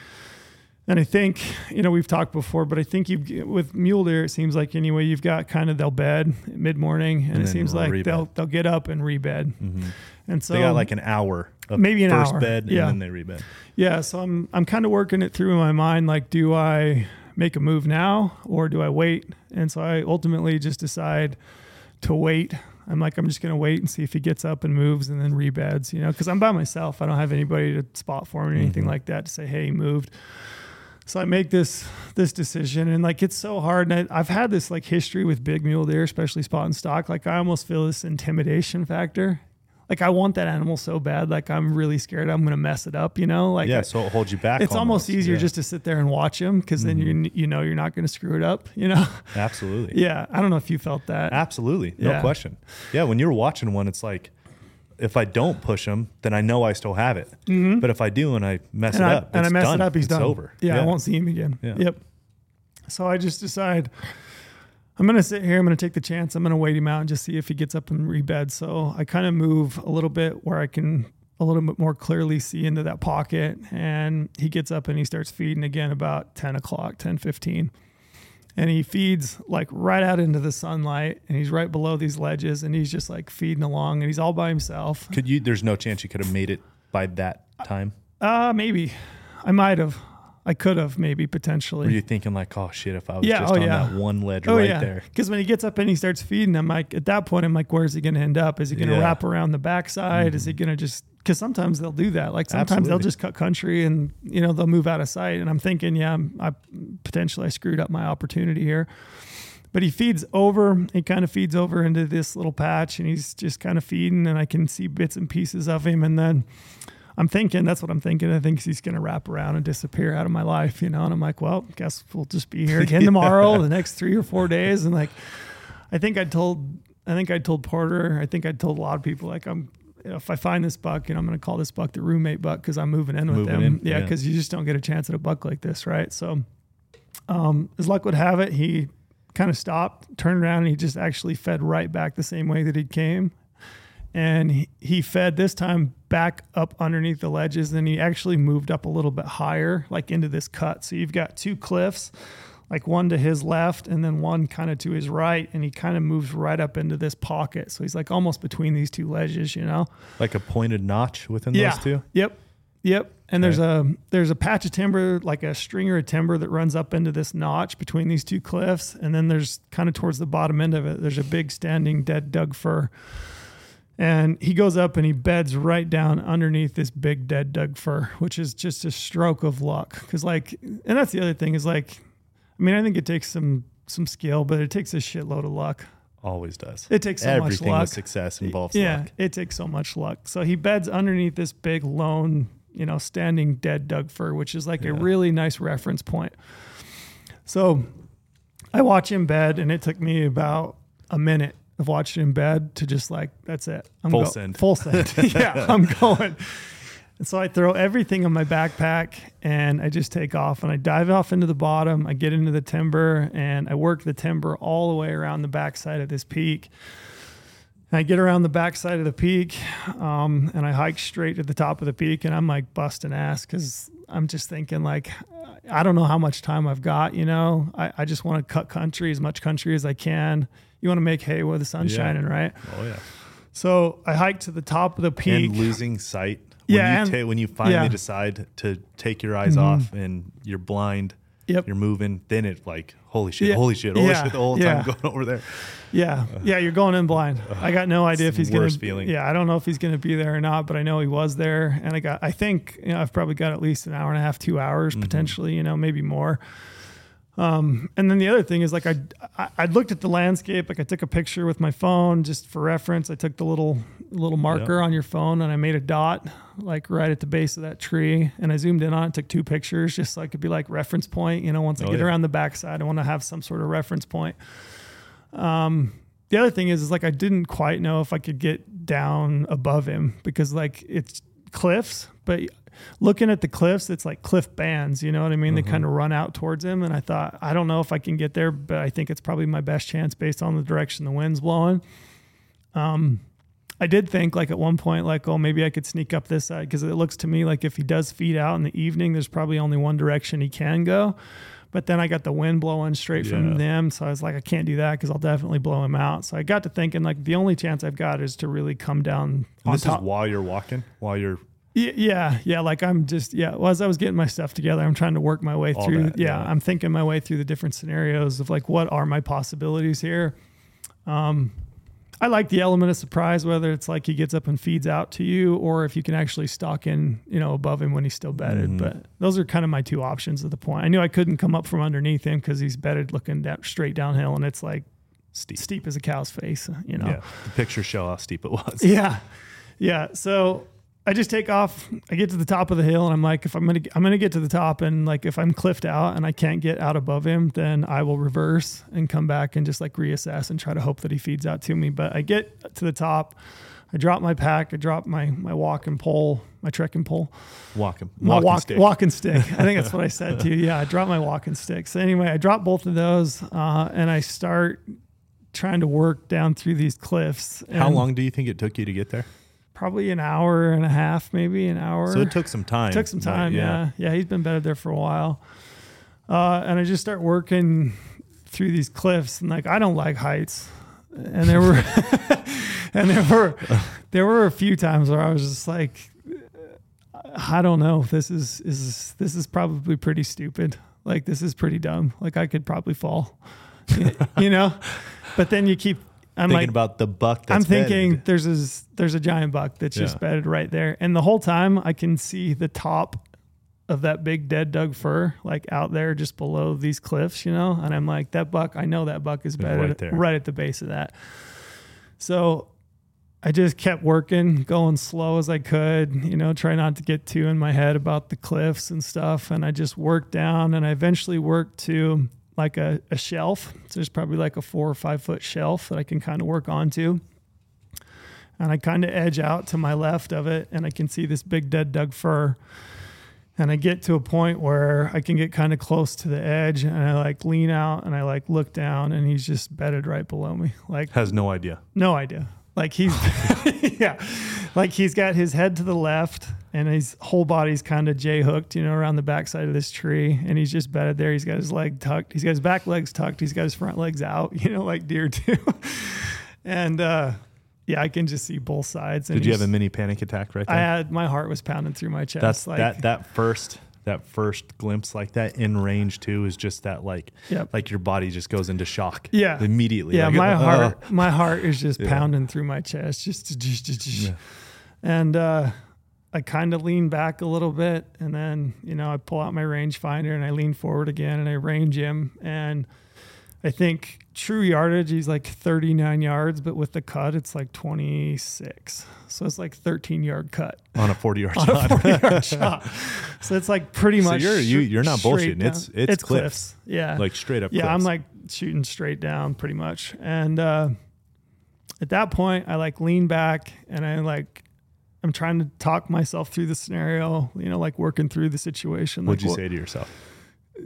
And I think, you know, we've talked before, but I think you with mule deer, it seems like anyway, you've got kind of they'll bed mid morning, and, And it seems like rebed. they'll they'll get up and rebed. Mhm. And so they got like an hour of Maybe an first hour. bed Yeah. and then they rebed. yeah, so I'm I'm kind of working it through in my mind. Like, do I make a move now or do I wait? And so I ultimately just decide to wait. I'm like, I'm just gonna wait and see if he gets up and moves and then rebeds, you know, because I'm by myself. I don't have anybody to spot for me or anything Mhm. like that to say, hey, he moved. So I make this this decision, and like it's so hard. And I, I've had this like history with big mule deer, especially spot and stock. Like I almost feel this intimidation factor. Like I want that animal so bad. Like I'm really scared I'm gonna mess it up. You know, like yeah, so it holds you back. it's almost easier Yeah. just to sit there and watch him because then you mm-hmm. you know you're not going to screw it up. You know, Absolutely. yeah. I don't know if you felt that. Absolutely. No Yeah. question. Yeah, when you're watching one, it's like, if I don't push him, then I know I still have it. But if I do and I mess Mm-hmm. and it I, up, and I mess done. it up, he's it's done. over. Yeah, I won't see him again. Yeah. Yep. So I just decide I'm going to sit here. I'm going to take the chance. I'm going to wait him out and just see if he gets up and rebed. So I kind of move a little bit where I can a little bit more clearly see into that pocket. And he gets up and he starts feeding again about 10 o'clock, 10, 15. And he feeds like right out into the sunlight and he's right below these ledges and he's just like feeding along and he's all by himself. Could you? There's no chance you could have made it by that time. Uh, maybe I might have. I could have maybe potentially. Were you thinking like, oh shit, if I was Yeah, just oh, on yeah. that one ledge Oh right yeah, there? because when he gets up and he starts feeding, I'm like, at that point, I'm like, where's he going to end up? Is he going to wrap around the backside? Is he mm-hmm. going to just? Because sometimes they'll do that. Like sometimes they'll just cut country and you know they'll move out of sight. And I'm thinking, yeah, I'm, I potentially I screwed up my opportunity here. But he feeds over. He kind of feeds over into this little patch, and he's just kind of feeding, and I can see bits and pieces of him. And then I'm thinking, that's what I'm thinking. I think he's going to wrap around and disappear out of my life, you know. And I'm like, well, guess we'll just be here again tomorrow, the next three or four days. And like, I think I told, I think I told Porter, I think I told a lot of people, like, I'm, if I find this buck, you know, I'm going to call this buck the roommate buck because I'm moving in with Moving them. in, yeah, yeah. because you just don't get a chance at a buck like this, right? So, um, as luck would have it, he kind of stopped, turned around, and he just actually fed right back the same way that he came. And he, fed this time back up underneath the ledges. And he actually moved up a little bit higher, like into this cut. So you've got two cliffs, like one to his left and then one kind of to his right. And he kind of moves right up into this pocket. So he's like almost between these two ledges, you know? Like a pointed notch within yeah. those two. Yep. Yep. And there's a there's a patch of timber, like a stringer of timber that runs up into this notch between these two cliffs. And then there's kind of towards the bottom end of it, there's a big standing dead Doug fir. And he goes up and he beds right down underneath this big dead Doug fir, which is just a stroke of luck. Cause like, and that's the other thing is like, I mean, I think it takes some some skill, but it takes a shitload of luck. Always does. It takes so Everything much luck. with success involves yeah, luck. it takes so much luck. So he beds underneath this big lone, you know, standing dead Doug fir, which is like a really nice reference point. So I watch him bed, and it took me about a minute of watching in bed to just like, that's it. I'm Full go- send. Full send. yeah, I'm going. And so I throw everything in my backpack and I just take off and I dive off into the bottom. I get into the timber and I work the timber all the way around the backside of this peak. And I get around the backside of the peak um, and I hike straight to the top of the peak and I'm like busting ass because I'm just thinking like, I don't know how much time I've got, you know. I, I just want to cut country, as much country as I can. You want to make hay where the sun's Yeah. shining, right? Oh yeah. So I hiked to the top of the peak. And losing sight. When Yeah, you and- ta- when you finally yeah. decide to take your eyes off and you're blind, Yep. you're moving, then it like holy shit, Yeah. holy shit, holy Yeah. shit the whole time going over there. Yeah, yeah, you're going in blind. I got no idea if he's gonna. worst feeling. Yeah, I don't know if he's gonna be there or not, but I know he was there, and I got. I think you know I've probably got at least an hour and a half, two hours Mm-hmm. potentially. You know, maybe more. Um, and then the other thing is like I, I I looked at the landscape, like I took a picture with my phone just for reference. I took the little little marker on your phone and I made a dot like right at the base of that tree, and I zoomed in on it, took two pictures just so I could be like reference point. You know, once I Oh, get yeah. around the backside, I want to have some sort of reference point. Um, the other thing is, is like I didn't quite know if I could get down above him because like it's cliffs, but looking at the cliffs, it's like cliff bands. You know what I mean? They kind of run out towards him, and I thought I don't know if I can get there, but I think it's probably my best chance based on the direction the wind's blowing. Um, I did think like at one point like oh maybe I could sneak up this side because it looks to me like if he does feed out in the evening, there's probably only one direction he can go. But then I got the wind blowing straight Yeah. from them, so I was like, I can't do that because I'll definitely blow him out. So I got to thinking like the only chance I've got is to really come down And on this top. is while you're walking, while you're Yeah, yeah. Like I'm just yeah. Well, as I was getting my stuff together, I'm trying to work my way All through. that, yeah, yeah. I'm thinking my way through the different scenarios of like what are my possibilities here. Um, I like the element of surprise, whether it's like he gets up and feeds out to you, or if you can actually stalk in, you know, above him when he's still bedded. Mhm. But those are kind of my two options at the point. I knew I couldn't come up from underneath him because he's bedded looking down, straight downhill, and it's like steep. steep as a cow's face. You know. Yeah. The pictures show how steep it was. Yeah. Yeah. So I just take off. I get to the top of the hill and I'm like, if I'm going to, I'm to get to the top and like, if I'm cliffed out and I can't get out above him, then I will reverse and come back and just like reassess and try to hope that he feeds out to me. But I get to the top. I drop my pack. I drop my, my walking pole, my trekking pole, Walking, my walking walk, stick. walking stick. I think that's what I said to you. Yeah. I dropped my walking stick. So anyway, I drop both of those uh, and I start trying to work down through these cliffs. How long do you think it took you to get there? Probably an hour and a half, maybe an hour. So it took some time. It Took some time, yeah. yeah. he's been bedded there for a while. Uh, and I just start working through these cliffs, and like I don't like heights, and there were, and there were, there were a few times where I was just like, I don't know, this is is this is probably pretty stupid. Like this is pretty dumb. Like I could probably fall, you know. But then you keep. I'm Thinking like, about the buck. That's I'm thinking bedded. there's a there's a giant buck that's just bedded right there, and the whole time I can see the top of that big dead Doug fir like out there just below these cliffs, you know. And I'm like, that buck, I know that buck is bedded right right, at the base of that. So I just kept working, going slow as I could, you know, try not to get too in my head about the cliffs and stuff. And I just worked down, and I eventually worked to like a, a shelf. So there's probably like a four or five foot shelf that I can kind of work onto. And I kind of edge out to my left of it, and I can see this big dead Doug fir. And I get to a point where I can get kind of close to the edge, and I like lean out and I like look down, and he's just bedded right below me. Like has no idea. no idea. Like he's, yeah, like he's got his head to the left and his whole body's kind of J hooked, you know, around the backside of this tree. And he's just bedded there. He's got his leg tucked. He's got his back legs tucked. He's got his front legs out, you know, like deer do. and, uh, yeah, I can just see both sides. And Did you have a mini panic attack right there? I had my heart was pounding through my chest. That's like, that that first that first glimpse like that in range too is just that like Yep. like your body just goes into shock. Yeah. Immediately. Yeah, Like, my uh, heart, my heart is just Yeah. pounding through my chest, just, just, just, just. Yeah. and uh, I kind of lean back a little bit, and then you know I pull out my rangefinder and I lean forward again and I range him, and I think true yardage he's like 39 yards, but with the cut it's like 26, so it's like 13 yard cut on a 40 yard on a shot. 40 yard shot. So it's like pretty So much. you're- you- sh- you're not straight bullshitting. It's- down. it's cliffs. Yeah, like straight up. yeah, I'm like shooting straight down pretty much. And uh, at that point, I like lean back and I like, I'm trying to talk myself through the scenario, you know, like working through the situation. What'd like, you say to yourself?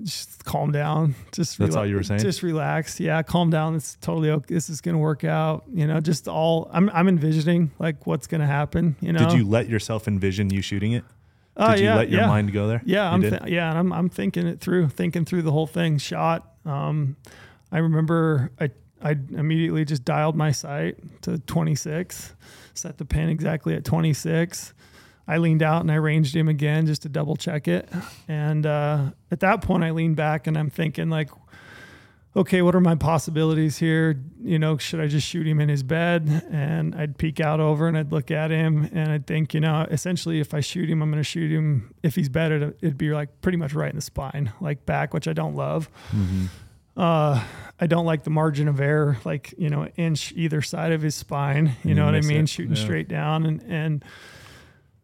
Just calm down. Just That's all you were saying? Just relax. Yeah, calm down. It's totally okay. This is gonna work out. You know, just all I'm I'm envisioning like what's gonna happen. You know, Did you let yourself envision you shooting it? Oh, Did you yeah, let your yeah. mind go there? Yeah, You I'm th- yeah, and I'm I'm thinking it through, thinking through the whole thing. Shot. Um, I remember I I immediately just dialed my sight to 26, set the pin exactly at 26. I leaned out and I ranged him again just to double check it. And uh, at that point, I leaned back and I'm thinking like, okay, what are my possibilities here? You know, should I just shoot him in his bed? And I'd peek out over and I'd look at him and I'd think, you know, essentially if I shoot him, I'm going to shoot him. If he's bedded, it'd be like pretty much right in the spine, like back, which I don't love. Mm-hmm. Uh, I don't like the margin of error, like, you know, inch either side of his spine. You You know what I mean? it, Shooting yeah. straight down. And, and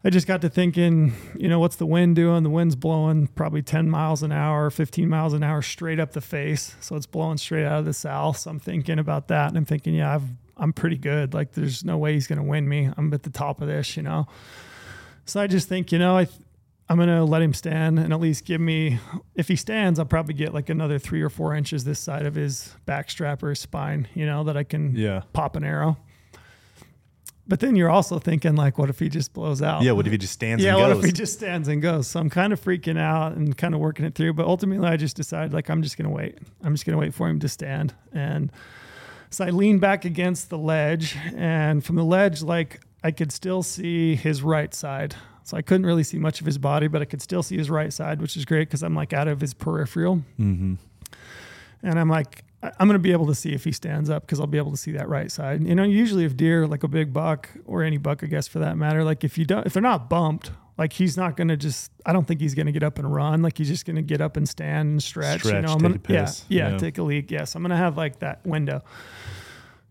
I just got to thinking, you know, what's the wind doing? The wind's blowing probably 10 miles an hour, 15 miles an hour straight up the face. So it's blowing straight out of the south. So I'm thinking about that. And I'm thinking, yeah, I've, I'm pretty good. Like, there's no way he's going to win me. I'm at the top of this, you know? So I just think, you know, I, I'm going to let him stand and at least give me, if he stands, I'll probably get like another three or four inches this side of his back strap or his spine, you know, that I can Yeah. pop an arrow. But then you're also thinking, like, what if he just blows out? Yeah. What if he just stands yeah, and what if he just stands and goes? So I'm kind of freaking out and kind of working it through. But ultimately, I just decided, like, I'm just going to wait. I'm just going to wait for him to stand. And so I leaned back against the ledge. And from the ledge, like, I could still see his right side. So I couldn't really see much of his body, but I could still see his right side, which is great because I'm like out of his peripheral. mm-hmm. And I'm like, I'm going to be able to see if he stands up because I'll be able to see that right side. You know, usually if deer, like a big buck or any buck, I guess for that matter, like if you don't, if they're not bumped, like he's not going to just, I don't think he's going to get up and run. Like he's just going to get up and stand and stretch. you Stretch, know, I'm gonna. Yeah, yeah, Yeah. take a leak. Yes. I'm going to have like that window.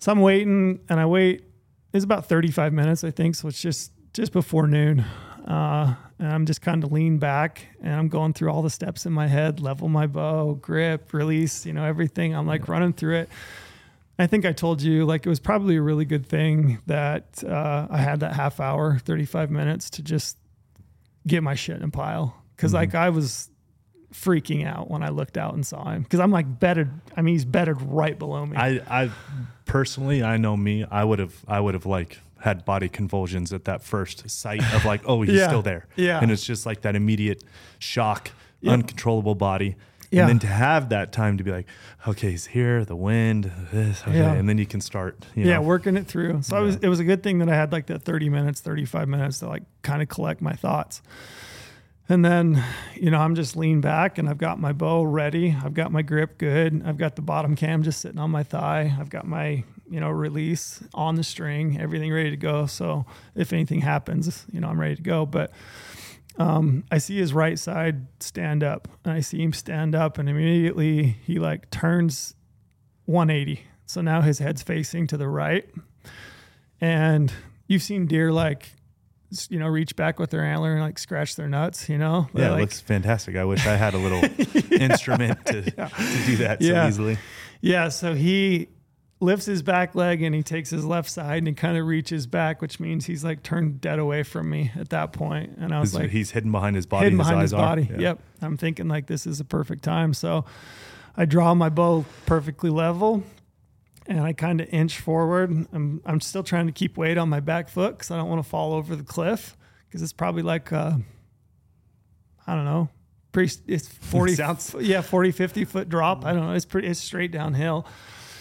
So I'm waiting and I wait. It's about 35 minutes, I think. So it's just, just before noon. Uh, and I'm just kind of lean back and I'm going through all the steps in my head, level my bow, grip, release, you know, everything. I'm like running through it. I think I told you like it was probably a really good thing that uh, I had that half hour, 35 minutes to just get my shit in a pile. because Mhm. like I was freaking out when I looked out and saw him because I'm like bedded. I mean, he's bedded right below me. I, I personally, I know me. I would have, I would have like had body convulsions at that first sight of like, oh, he's Yeah. still there. Yeah. and it's just like that immediate shock, Yeah. uncontrollable body. Yeah. And then to have that time to be like, okay, he's here, the wind, this, okay, Yeah. and then you can start. You yeah, know, working it through. So I was, it was a good thing that I had like that 30 minutes, 35 minutes to like kind of collect my thoughts. And then, you know, I'm just lean back and I've got my bow ready. I've got my grip good. I've got the bottom cam just sitting on my thigh. I've got my, you know, release on the string, everything ready to go. So if anything happens, you know, I'm ready to go. But um, I see his right side stand up and I see him stand up and immediately he like turns 180. So now his head's facing to the right. And you've seen deer like, you know, reach back with their antler and like scratch their nuts, you know? yeah, like, it looks fantastic. I wish I had a little instrument to, to do that Yeah. so easily. Yeah, so he lifts his back leg and he takes his left side and he kind of reaches back, which means he's like turned dead away from me at that point. And I was He's, like, he's hidden behind his body. hidden his behind eyes his are. body. Yeah. Yep. I'm thinking like this is a perfect time. So I draw my bow perfectly level and I kind of inch forward. I'm, I'm still trying to keep weight on my back foot because I don't want to fall over the cliff because it's probably like, uh, I don't know, pretty, it's 40, Sounds- yeah, 40, 50 foot drop. I don't know. It's pretty, it's straight downhill.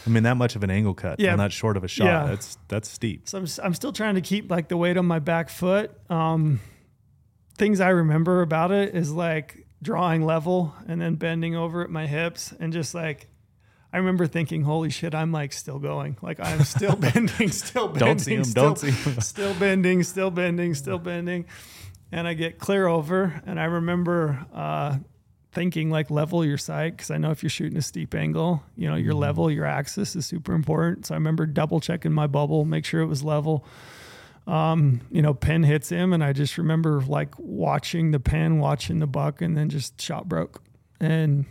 I mean, that much of an angle cut Yeah. on that short of a shot. Yeah. That's that's steep. So I'm, I'm still trying to keep like the weight on my back foot. Um, things I remember about it is like drawing level and then bending over at my hips and just like I remember thinking, "Holy shit, I'm like still going. Like I'm still bending, still bending, Don't see him, still, don't see him. still bending, still bending, still bending." And I get clear over, and I remember uh, thinking like level your sight because I know if you're shooting a steep angle, you know your level, your axis is super important. So I remember double checking my bubble, make sure it was level. Um, you know, pin hits him, and I just remember like watching the pin, watching the buck, and then just shot broke. And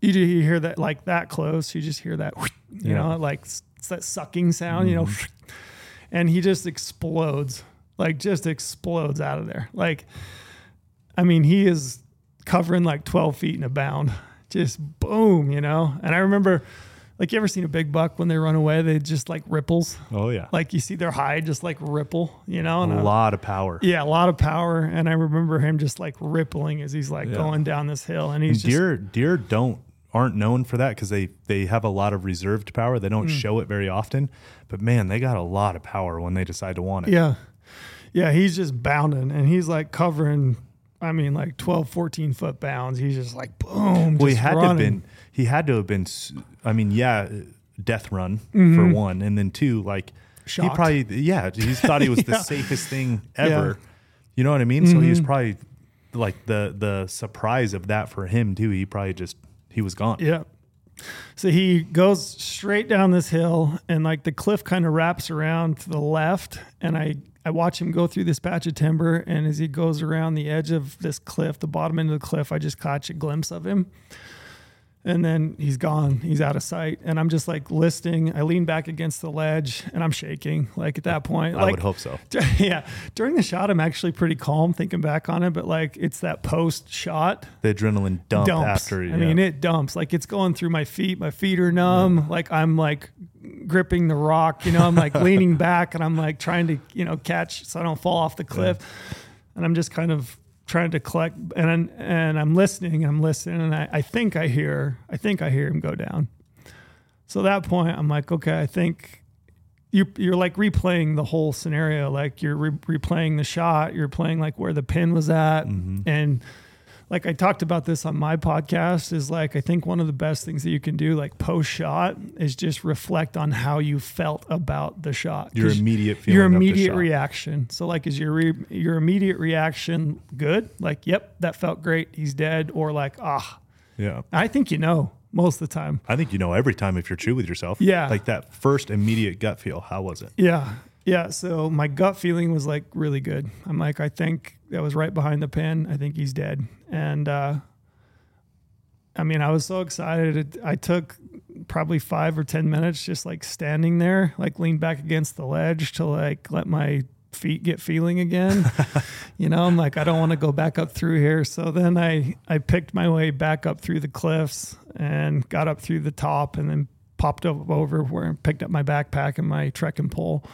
you, do- you hear that like that close, you just hear that, you Yeah. know, like it's that sucking sound, you know, and he just explodes, like just explodes out of there. Like, I mean, he is covering like 12 feet in a bound, just boom, you know. And I remember, like, you ever seen a big buck when they run away? They just like ripples, Oh yeah. like you see their hide just like ripple, you know. a And I- lot of power. yeah, a lot of power. And I remember him just like rippling as he's like Yeah. going down this hill, and he's just deer deer don't aren't known for that because they they have a lot of reserved power. They Mm. don't show it very often, but man, they got a lot of power when they decide to want it. Yeah. Yeah, he's just bounding and he's like covering I mean like 12 14 foot bounds. He's just like boom. Well, he had to have been. He had to have been. I mean, yeah, death run Mm-hmm. for one, and then two, like he probably, yeah, he thought he was the safest thing Yeah. Mm-hmm. ever. You know what I mean? So he was probably like the the surprise of that for him too. He probably just he was gone. Yeah. So he goes straight down this hill and like the cliff kind of wraps around to the left and I I watch him go through this patch of timber and as he goes around the edge of this cliff, the bottom end of the cliff, I just catch a glimpse of him. And then he's gone. He's out of sight. And I'm just like listing I lean back against the ledge and I'm shaking. Like at that point, I like would hope so. yeah. During the shot, I'm actually pretty calm thinking back on it, but like it's that post shot The adrenaline dump dumps. after. I yeah. mean, it dumps. Like it's going through my feet. My feet are numb. Like I'm like gripping the rock. You know, I'm like leaning back and I'm like trying to you know catch so I don't fall off the cliff. And I'm just kind of trying to collect and I'm, and I'm listening and I'm listening and I, I think I hear I think I hear him go down. So at that point, I'm like, okay, I think you you're like replaying the whole scenario. Like you're re- replaying the shot. You're playing like where the pin was at, mm-hmm. and like I talked about this on my podcast. Is like I think one of the best things that you can do, like post shot, is just reflect on how you felt about the shot. your immediate feeling. your immediate reaction. So like, is your re- your immediate reaction good? Like, yep, that felt great. He's dead. Or like, ah, Yeah. I think you know most of the time. I think you know every time if you're true with yourself. Yeah. Like that first immediate gut feel. How was it? Yeah. Yeah. So my gut feeling was like really good. I'm like, I think that was right behind the pin. I think he's dead. And, uh, I mean, I was so excited. It, I took probably five or 10 minutes just like standing there, like leaned back against the ledge to like let my feet get feeling again. you know, I'm like, I don't want to go back up through here. So then I, I picked my way back up through the cliffs and got up through the top and then popped up over where I picked up my backpack and my trekking pole.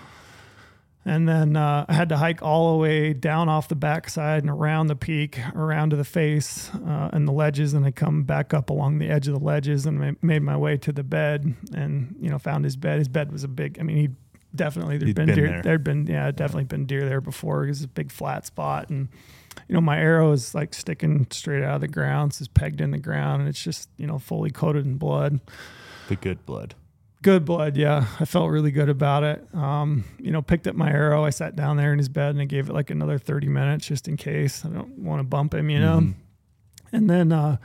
And then uh, I had to hike all the way down off the backside and around the peak, around to the face uh, and the ledges. And I come back up along the edge of the ledges and made my way to the bed and, you know, found his bed. His bed was a big, I mean, he definitely, there'd He'd been, been deer, there. there'd been, yeah, definitely been deer there before. It was a big flat spot. And, you know, my arrow is like sticking straight out of the ground. So it's pegged in the ground and it's just, you know, fully coated in blood. The good blood. Good blood, yeah. I felt really good about it. Um, you know, picked up my arrow. I sat down there in his bed and I gave it like another 30 minutes just in case. I don't want to bump him, you know. And then uh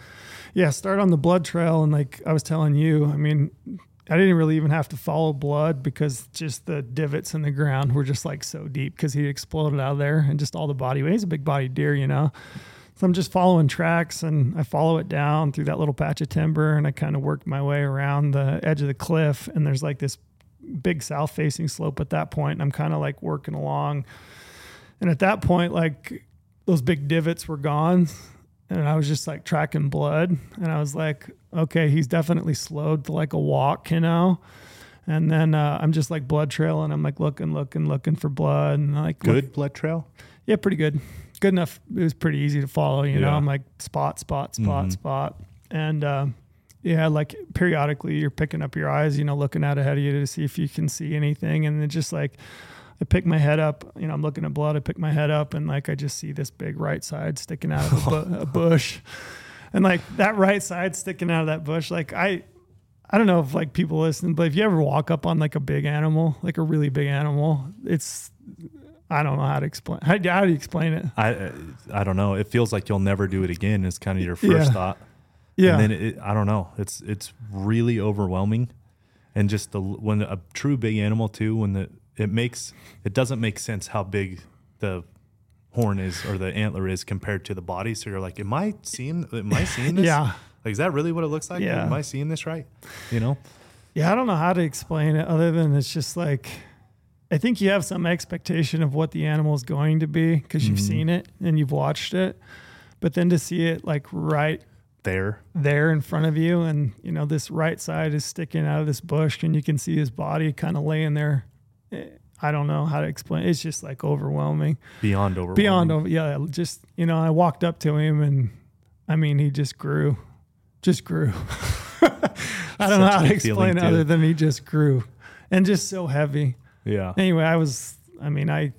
yeah, start on the blood trail and like I was telling you, I mean, I didn't really even have to follow blood because just the divots in the ground were just like so deep because he exploded out of there and just all the body weight. He's a big body deer, you know. So I'm just following tracks and I follow it down through that little patch of timber and I kind of work my way around the edge of the cliff and there's like this big south facing slope at that point and I'm kind of like working along. And at that point like those big divots were gone and I was just like tracking blood and I was like okay, he's definitely slowed to like a walk, you know. And then uh, I'm just like blood trailing. I'm like looking, looking, looking for blood, and like look- Good blood trail. yeah, pretty good. Good enough. It was pretty easy to follow. You know, I'm like spot, spot, spot, Mhm. spot, and uh, yeah, like periodically you're picking up your eyes. You know, looking out ahead of you to see if you can see anything, and then just like I pick my head up, you know, I'm looking at blood. I pick my head up and like I just see this big right side sticking out of a, bu- a bush. And like that right side sticking out of that bush, like I, I don't know if like people listen, but if you ever walk up on like a big animal, like a really big animal, it's, I don't know how to explain. How, how do you explain it? I I don't know. It feels like you'll never do it again. Is kind of your first Yeah. thought. Yeah. And then it, I don't know. It's it's really overwhelming, and just the when a true big animal too. When the it makes it doesn't make sense how big the horn is or the antler is compared to the body. So you're like, am I seeing? Am I seeing this? yeah. Like, is that really what it looks like? Yeah. Am I seeing this right? You know. Yeah, I don't know how to explain it other than it's just like I think you have some expectation of what the animal is going to be because you've Mhm. seen it and you've watched it. But then to see it like right There. there in front of you and you know this right side is sticking out of this bush and you can see his body kind of laying there. Eh, I don't know how to explain. It's just like overwhelming. Beyond over. Beyond over yeah, just you know, I walked up to him and I mean he just grew. Just grew. I don't know how to explain other than he just grew. And just so heavy. Yeah. Anyway, I was I mean, I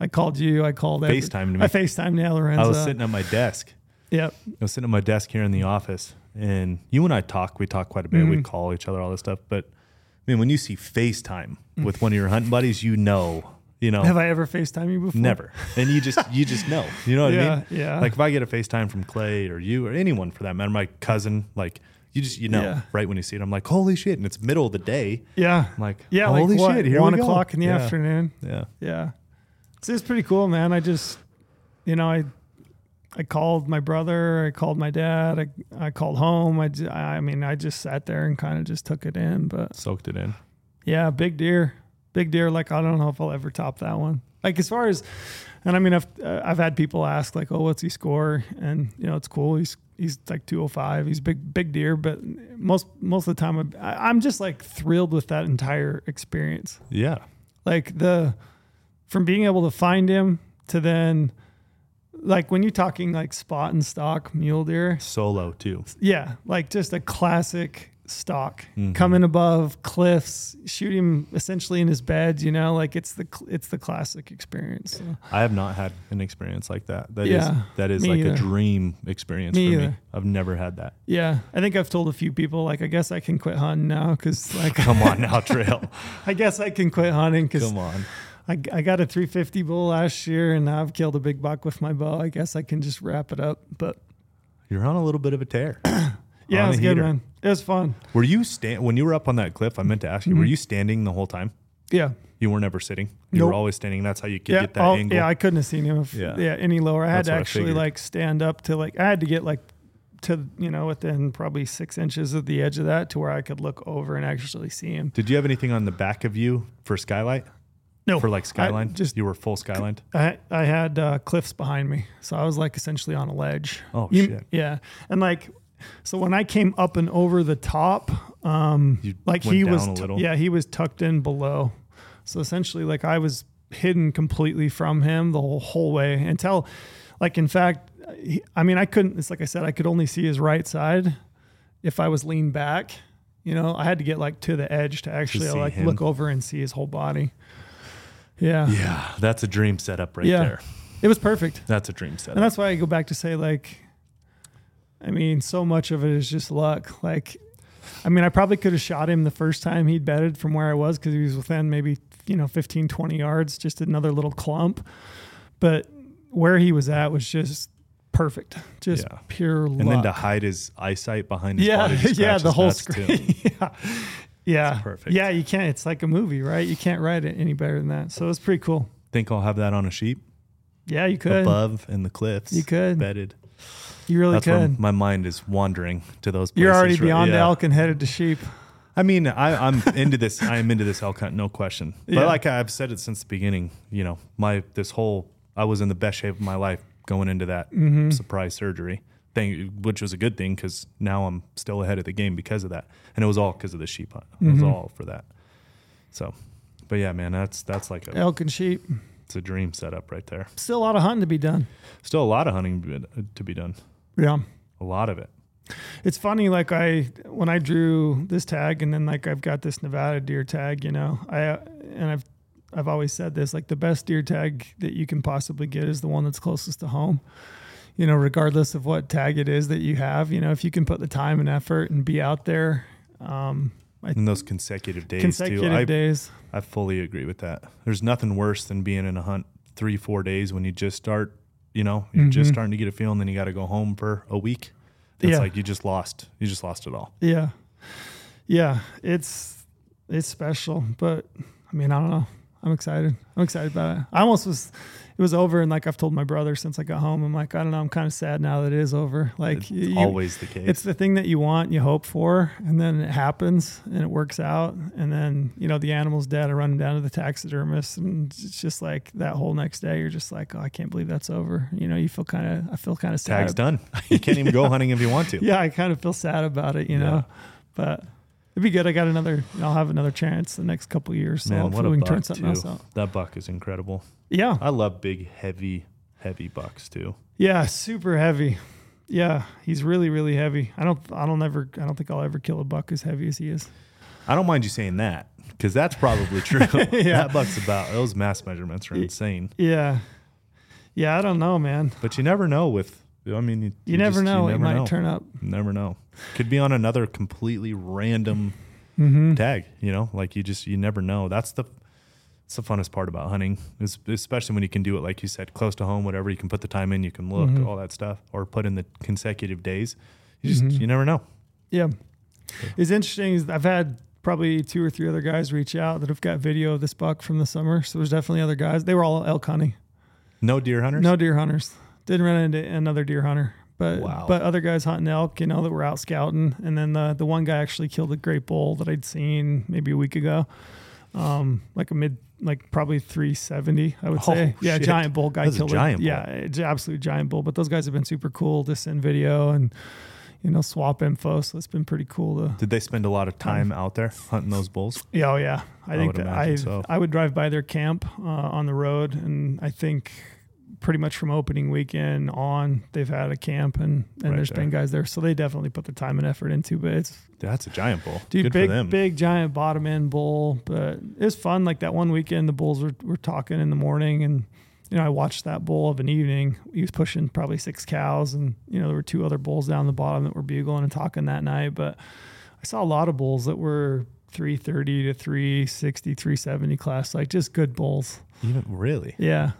I called you, I called every- FaceTimed me. I FaceTimed Nail Lorenzo. I was sitting at my desk. Yep. I was sitting at my desk here in the office, and you and I talk. We talk quite a bit. Mm-hmm. We call each other all this stuff. But I mean, when you see FaceTime with one of your hunting buddies, you know, you know, Have I ever FaceTime you before? never, and you just you just know. You know what I Yeah, mean? yeah. Like if I get a FaceTime from Clay or you or anyone for that matter, my cousin, like you just you know Yeah. right when you see it. I'm like, holy shit! And it's middle of the day. Yeah. I'm like, Yeah, holy like what, shit! Here one we go. o'clock in the Yeah. afternoon. Yeah. Yeah. So it's pretty cool, man. I just, you know, I, I called my brother. I called my dad. I, I called home. I I mean, I just sat there and kind of just took it in. But Soaked it in. yeah, big deer, big deer. Like I don't know if I'll ever top that one. Like as far as, and I mean, I've uh, I've had people ask like, oh, what's he score? And you know, it's cool. He's he's like 205. He's big big deer. But most most of the time, I, I'm just like thrilled with that entire experience Yeah. like the from being able to find him to then like when you're talking like spot and stalk mule deer Solo too. yeah like just a classic stock Mhm. coming above cliffs shoot him essentially in his bed you know like it's the it's the classic experience so, I have not had an experience like that. That is Yeah, that is like either. a dream experience Me for me. I've never had that. yeah i think i've told a few people like i guess i can quit hunting now because like Come on now, Trail. i guess i can quit hunting because Come on. I, I got a 350 bull last year and now I've killed a big buck with my bow. I guess I can just wrap it up. But You're on a little bit of a tear. yeah, On it was a good, man. It was fun. Were you stand when you were up on that cliff? I meant to ask you. Mm-hmm. Were you standing the whole time? Yeah. You were never sitting. You Nope. were always standing. That's how you could Yeah. get that angle. yeah. I couldn't have seen him if, Yeah. yeah. any lower. I had That's to actually like stand up to like, I had to get like to, you know, within probably six inches of the edge of that to where I could look over and actually see him. Did you have anything on the back of you for skylight? No. For like skyline? just- you were full skyline. I, I had uh, cliffs behind me. So I was like essentially on a ledge. Oh You- shit! Yeah. And like, so when I came up and over the top, um, like he was, t- yeah, he was tucked in below. So essentially, like I was hidden completely from him the whole, whole way until, like, in fact, he, I mean, I couldn't, it's like I said, I could only see his right side if I was leaned back. You know, I had to get like to the edge to actually see like him. look over and see his whole body. Yeah. Yeah, that's a dream setup right Yeah. there. It was perfect. That's a dream setup. And that's why I go back to say, like, I mean, so much of it is just luck. Like, I mean, I probably could have shot him the first time he'd betted from where I was because he was within maybe, you know, 15, 20 yards, just another little clump. But where he was at was just perfect, just Yeah. pure luck. and then to hide his eyesight behind his yeah, body. yeah, the whole screen. yeah. Yeah. perfect. Yeah, you can't. It's like a movie, right? You can't write it any better than that. So it's pretty cool. Think I'll have that on a sheep Yeah, you could. above in the cliffs. You could. bedded. You really That's where could. my mind is wandering to those. Places You're already right- beyond yeah. elk and headed to sheep. I mean, I, I'm into this. I am into this elk hunt, no question. But Yeah. like I've said it since the beginning, you know, my this whole I was in the best shape of my life going into that Mm-hmm. surprise surgery thing, which was a good thing because now I'm still ahead of the game because of that, and it was all because of the sheep hunt. It was Mhm. all for that. So, but yeah, man, that's that's like a Elk and sheep. it's a dream setup right there. Still a lot of hunting to be done. Still a lot of hunting to be- to be done. Yeah. A lot of it. It's funny, like I when I drew this tag and then like I've got this Nevada deer tag, you know, I and I've I've always said this like the best deer tag that you can possibly get is the one that's closest to home. You know, regardless of what tag it is that you have, you know, if you can put the time and effort and be out there, um, in those consecutive days consecutive too. I, days. I fully agree with that. There's nothing worse than being in a hunt three, four days when you just start, you know, you're just Mhm. starting to get a feel and then you got to go home for a week. It's Yeah. like you just lost, you just lost it all. Yeah. Yeah. It's it's special. But I mean, I don't know. I'm excited. I'm excited about it. I almost was it was over and like I've told my brother since I got home, I'm like, I don't know, I'm kind of sad now that it is over. Like It's you- always the case. it's the thing that you want, you hope for, and then it happens and it works out. And then, you know, the animal's dead. I run down to the taxidermist and it's just like that whole next day, you're just like, oh, I can't believe that's over. You know, you feel kind of, I feel kind of sad. Tag's done. You can't even go hunting if you want to. Yeah, I kind of feel sad about it, you Yeah. know, but it'd be good. I got another, I'll have another chance the next couple of years. So Man, hopefully what a we can buck turn something too. else out. That buck is incredible. Yeah. I love big, heavy, heavy bucks too. Yeah. Super heavy. Yeah. He's really, really heavy. I don't, I don't ever, I don't think I'll ever kill a buck as heavy as he is. I don't mind you saying that because that's probably true. Yeah. That buck's about those mass measurements are insane. Yeah. Yeah. I don't know, man. But you never know with. I mean, you, You, never just- know. You it might know. turn up. Never know. Could be on another completely random Mm-hmm. tag. You know, like you just you never know. That's the it's the funnest part about hunting, is especially when you can do it like you said, close to home. Whatever you can put the time in, you can look Mhm. all that stuff, or put in the consecutive days. You just Mhm. you never know. Yeah. It's interesting. is I've had probably two or three other guys reach out that have got video of this buck from the summer. So there's definitely other guys. They were all elk hunting. No deer hunters. No deer hunters. Didn't run into another deer hunter. But Wow. but other guys hunting elk, you know, that were out scouting. And then the the one guy actually killed a great bull that I'd seen maybe a week ago. Um, like a mid like probably 370, I would Oh, say. Yeah, giant bull guy That's a killed giant it. bull. Yeah, it's absolute giant bull. But those guys have been super cool to send video and you know, swap info. So it's been pretty cool to Did they spend a lot of time out there hunting those bulls? yeah, oh yeah. I, I think that I so. I would drive by their camp uh, on the road, and I think pretty much from opening weekend on, they've had a camp, and and Right there's there. been guys there, so they definitely put the time and effort into. But it's That's a giant bull. dude, Good big for them. big giant bottom end bull, but it's fun. Like that one weekend, the bulls were were talking in the morning, and you know I watched that bull of an evening. He was pushing probably six cows, and you know there were two other bulls down the bottom that were bugling and talking that night, but. I saw a lot of bulls that were 330 to 360, 370 class, like just good bulls. Even really, Yeah.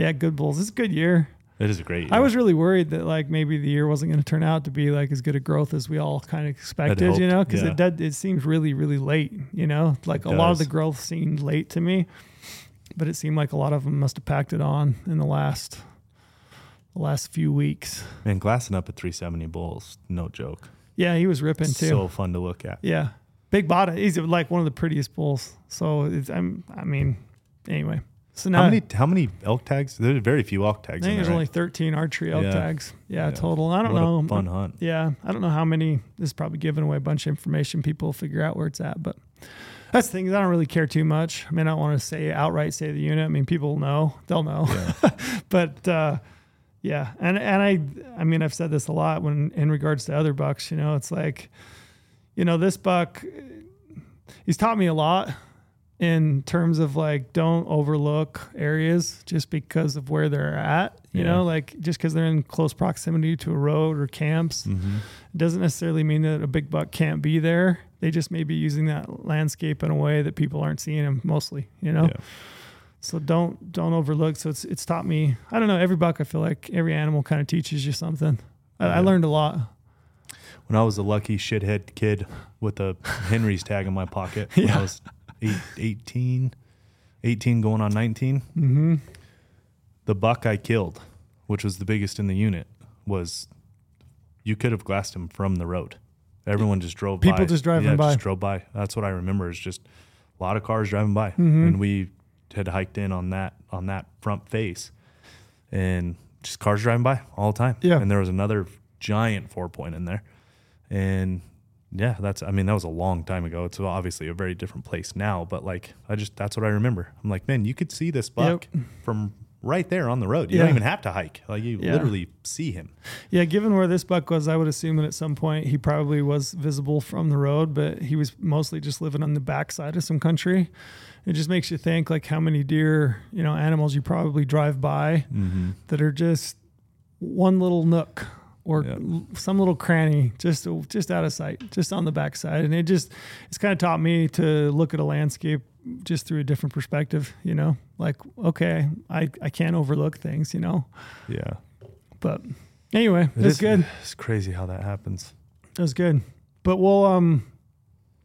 Yeah, good bulls. It's a good year. it is a great. Year. I was really worried that like maybe the year wasn't going to turn out to be like as good a growth as we all kind of expected, you know, because yeah. it did, it seems really, really late, you know, like It a lot of the growth seemed late to me, but it seemed like a lot of them must have packed it on in the last, the last few weeks. man glassing up at 370 bulls. No joke. Yeah, he was ripping too. So fun to look at. Yeah, big body. He's like one of the prettiest bulls. So it's, I'm. I mean, anyway. So now How many how many elk tags? There's very few elk tags. I think in there's there, only 13 archery elk Yeah. tags. Yeah, Yeah. total. I don't What know. fun hunt. Yeah, I don't know how many. This is probably giving away a bunch of information. People will figure out where it's at, but that's the thing. is I don't really care too much. I mean, I don't want to say outright say the unit. I mean, people know. They'll know. Yeah. but uh, yeah, and and I I mean I've said this a lot when in regards to other bucks. You know, it's like, you know, this buck, he's taught me a lot in terms of like don't overlook areas just because of where they're at. You Yeah. know, like just because they're in close proximity to a road or camps Mm-hmm. doesn't necessarily mean that a big buck can't be there. They just may be using that landscape in a way that people aren't seeing them mostly, you know? Yeah. So don't don't overlook. So it's it's taught me I don't know, every buck I feel like every animal kind of teaches you something. I, I learned a lot. When I was a lucky shithead kid with a Henry's tag in my pocket when Yeah. I was eight, 18, 18 going on 19, Mm-hmm. the buck I killed, which was the biggest in the unit, was you could have glassed him from the road. Everyone just drove by. People just driving yeah, by. Just drove by. That's what I remember is just a lot of cars driving by. Mhm. And we had hiked in on that on that front face. And just cars driving by all the time. Yeah. And there was another giant four point in there. And yeah, that's I mean, that was a long time ago. It's obviously a very different place now, but like I just that's what I remember. I'm like, man, you could see this buck from right there on the road. You Yeah. don't even have to hike. Like you Yeah. literally see him. Yeah, given where this buck was, I would assume that at some point he probably was visible from the road, but he was mostly just living on the backside of some country. It just makes you think like how many deer, you know, animals you probably drive by Mm-hmm. that are just one little nook or Yeah. some little cranny just just out of sight, just on the backside. And it just it's kind of taught me to look at a landscape just through a different perspective, you know? Like, okay, I, I can't overlook things, you know. Yeah. But anyway, It it's good. It's crazy how that happens. It was good. But we'll um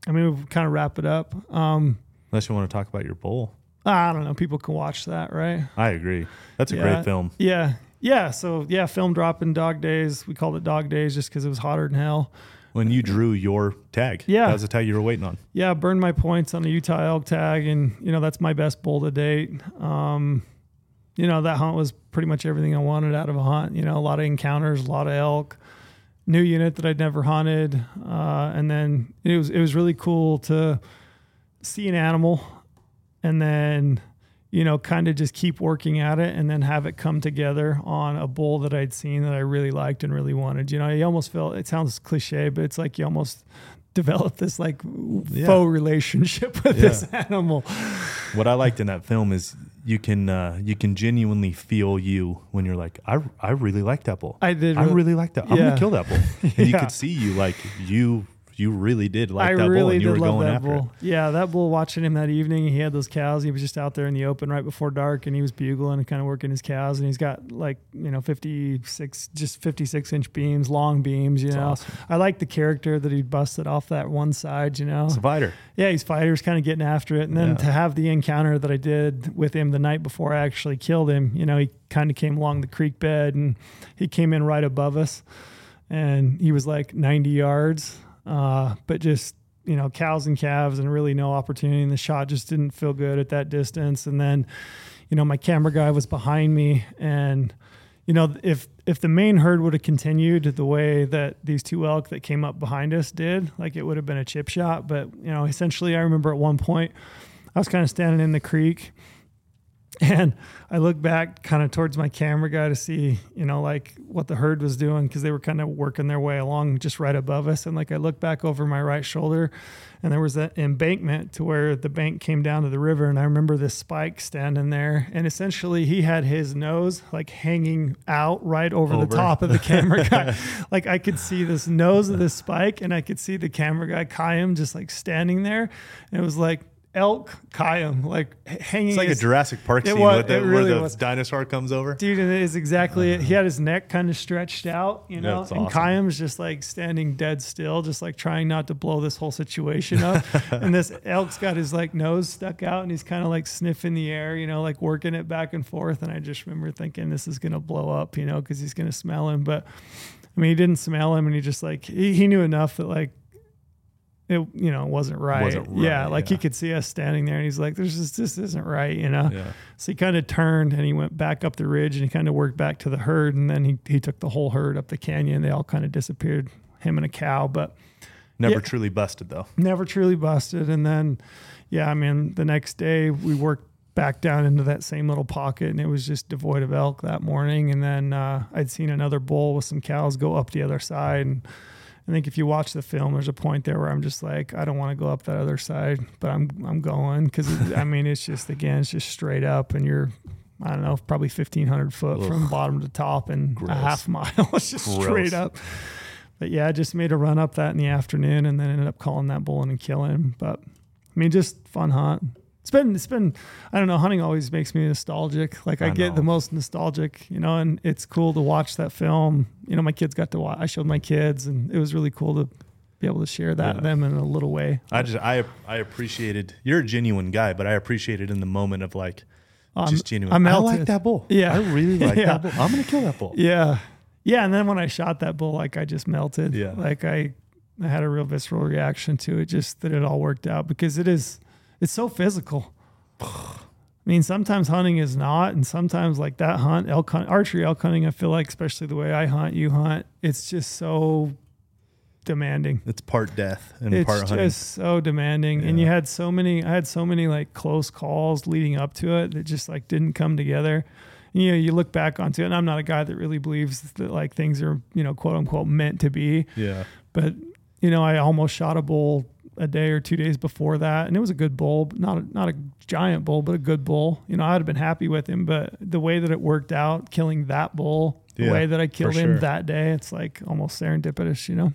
I mean we'll kind of wrap it up. Um Unless you want to talk about your bowl. I don't know, people can watch that, right? I agree. That's a Yeah. great film. Yeah. Yeah. So yeah, film dropping dog days. We called it dog days just because it was hotter than hell. When you drew your tag. Yeah. That was the tag you were waiting on. Yeah, burned my points on the Utah elk tag and you know, that's my best bull to date. Um you know, that hunt was pretty much everything I wanted out of a hunt. You know, a lot of encounters, a lot of elk, new unit that I'd never hunted. Uh, and then it was it was really cool to see an animal and then you know kind of just keep working at it and then have it come together on a bull that I'd seen that I really liked and really wanted. You know, you almost felt it sounds cliche, but it's like you almost develop this like Yeah. faux relationship with Yeah. this animal. What I liked in that film is you can uh, you can genuinely feel you when you're like, I, I really like that bull. I did I really like that. I'm gonna kill that bull. And you could see you like you you really did like I that bull and you did were love going that after bull. Yeah, that bull. Watching him that evening, he had those cows. He was just out there in the open right before dark, and he was bugling and kind of working his cows. And he's got like you know fifty six, just fifty six inch beams, long beams. You That's know, awesome. I like the character that he busted off that one side. You know, it. It's a fighter. yeah, he's fighters kind of getting after it. And then Yeah. to have the encounter that I did with him the night before I actually killed him, you know, he kind of came along the creek bed and he came in right above us and he was like 90 yards. Uh, but just, you know, cows and calves and really no opportunity. And the shot just didn't feel good at that distance. And then, you know, my camera guy was behind me and, you know, if if the main herd would have continued the way that these two elk that came up behind us did, like it would have been a chip shot. But you know, essentially, I remember at one point, I was kind of standing in the creek, and I looked back kind of towards my camera guy to see, you know, like what the herd was doing because they were kind of working their way along just right above us. And like I looked back over my right shoulder, and there was that embankment to where the bank came down to the river. And I remember this spike standing there, and essentially he had his nose like hanging out right over, Over. the top of the camera guy. like I could see this nose of this spike, and I could see the camera guy Kayam just like standing there. And it was like elk Kayam, like hanging. It's like a Jurassic Park scene was- the, really where the was. dinosaur comes over. Dude, and it is exactly it. He had his neck kind of stretched out, you know, it's and awesome. Kayam's just like standing dead still, just like trying not to blow this whole situation up. and this elk's got his like nose stuck out and he's kind of like sniffing the air, you know, like working it back and forth. And I just remember thinking this is going to blow up, you know, because he's going to smell him. But I mean, he didn't smell him and he just like, he, he knew enough that like, it you know wasn't right. Wasn't yeah, right, like he could see us standing there, and he's like, "There's just this isn't right," you know. Yeah. So he kind of turned and he went back up the ridge and he kind of worked back to the herd and then he, he took the whole herd up the canyon. They all kind of disappeared, him and a cow, but Never Yeah. truly busted though. never truly busted. And then, yeah, I mean, the next day we worked back down into that same little pocket and it was just devoid of elk that morning. And then uh, I'd seen another bull with some cows go up the other side. And I think if you watch the film, there's a point there where I'm just like, I don't want to go up that other side, but I'm I'm going because I mean it's just again it's just straight up and you're I don't know probably 1500 foot from bottom to top and Gross. a half mile. it's just Gross. straight up. But yeah, I just made a run up that in the afternoon and then ended up calling that bull in and killing him. But I mean, just fun hunt. It's been, it's been, I don't know, hunting always makes me nostalgic. Like I, I get the most nostalgic, you know, and it's cool to watch that film. You know, my kids got to watch, I showed my kids and it was really cool to be able to share that Yeah. with them in a little way. I just I I appreciated you're a genuine guy, but I appreciated in the moment of like oh, I'm- just genuine. I'm I like that bull. Yeah. I really like Yeah. that bull. I'm gonna kill that bull. Yeah. Yeah. And then when I shot that bull, like I just melted. Yeah. Like I, I had a real visceral reaction to it, just that it all worked out because it is, it's so physical. I mean, sometimes hunting is not, and sometimes like that hunt, elk hunt, archery elk hunting, I feel like, especially the way I hunt, you hunt, it's just so demanding. It's part death and It's part just so demanding, and you had so many. I had so many like close calls leading up to it that just like didn't come together. You know, you look back onto it, and I'm not a guy that really believes that like things are, you know, quote unquote meant to be. Yeah. But, you know, I almost shot a bull a day or two days before that, and it was a good bull, not a, not a giant bull, but a good bull. You know, I'd have been happy with him, but the way that it worked out, killing that bull, the Yeah, way that I killed him sure. that day, it's like almost serendipitous, you know.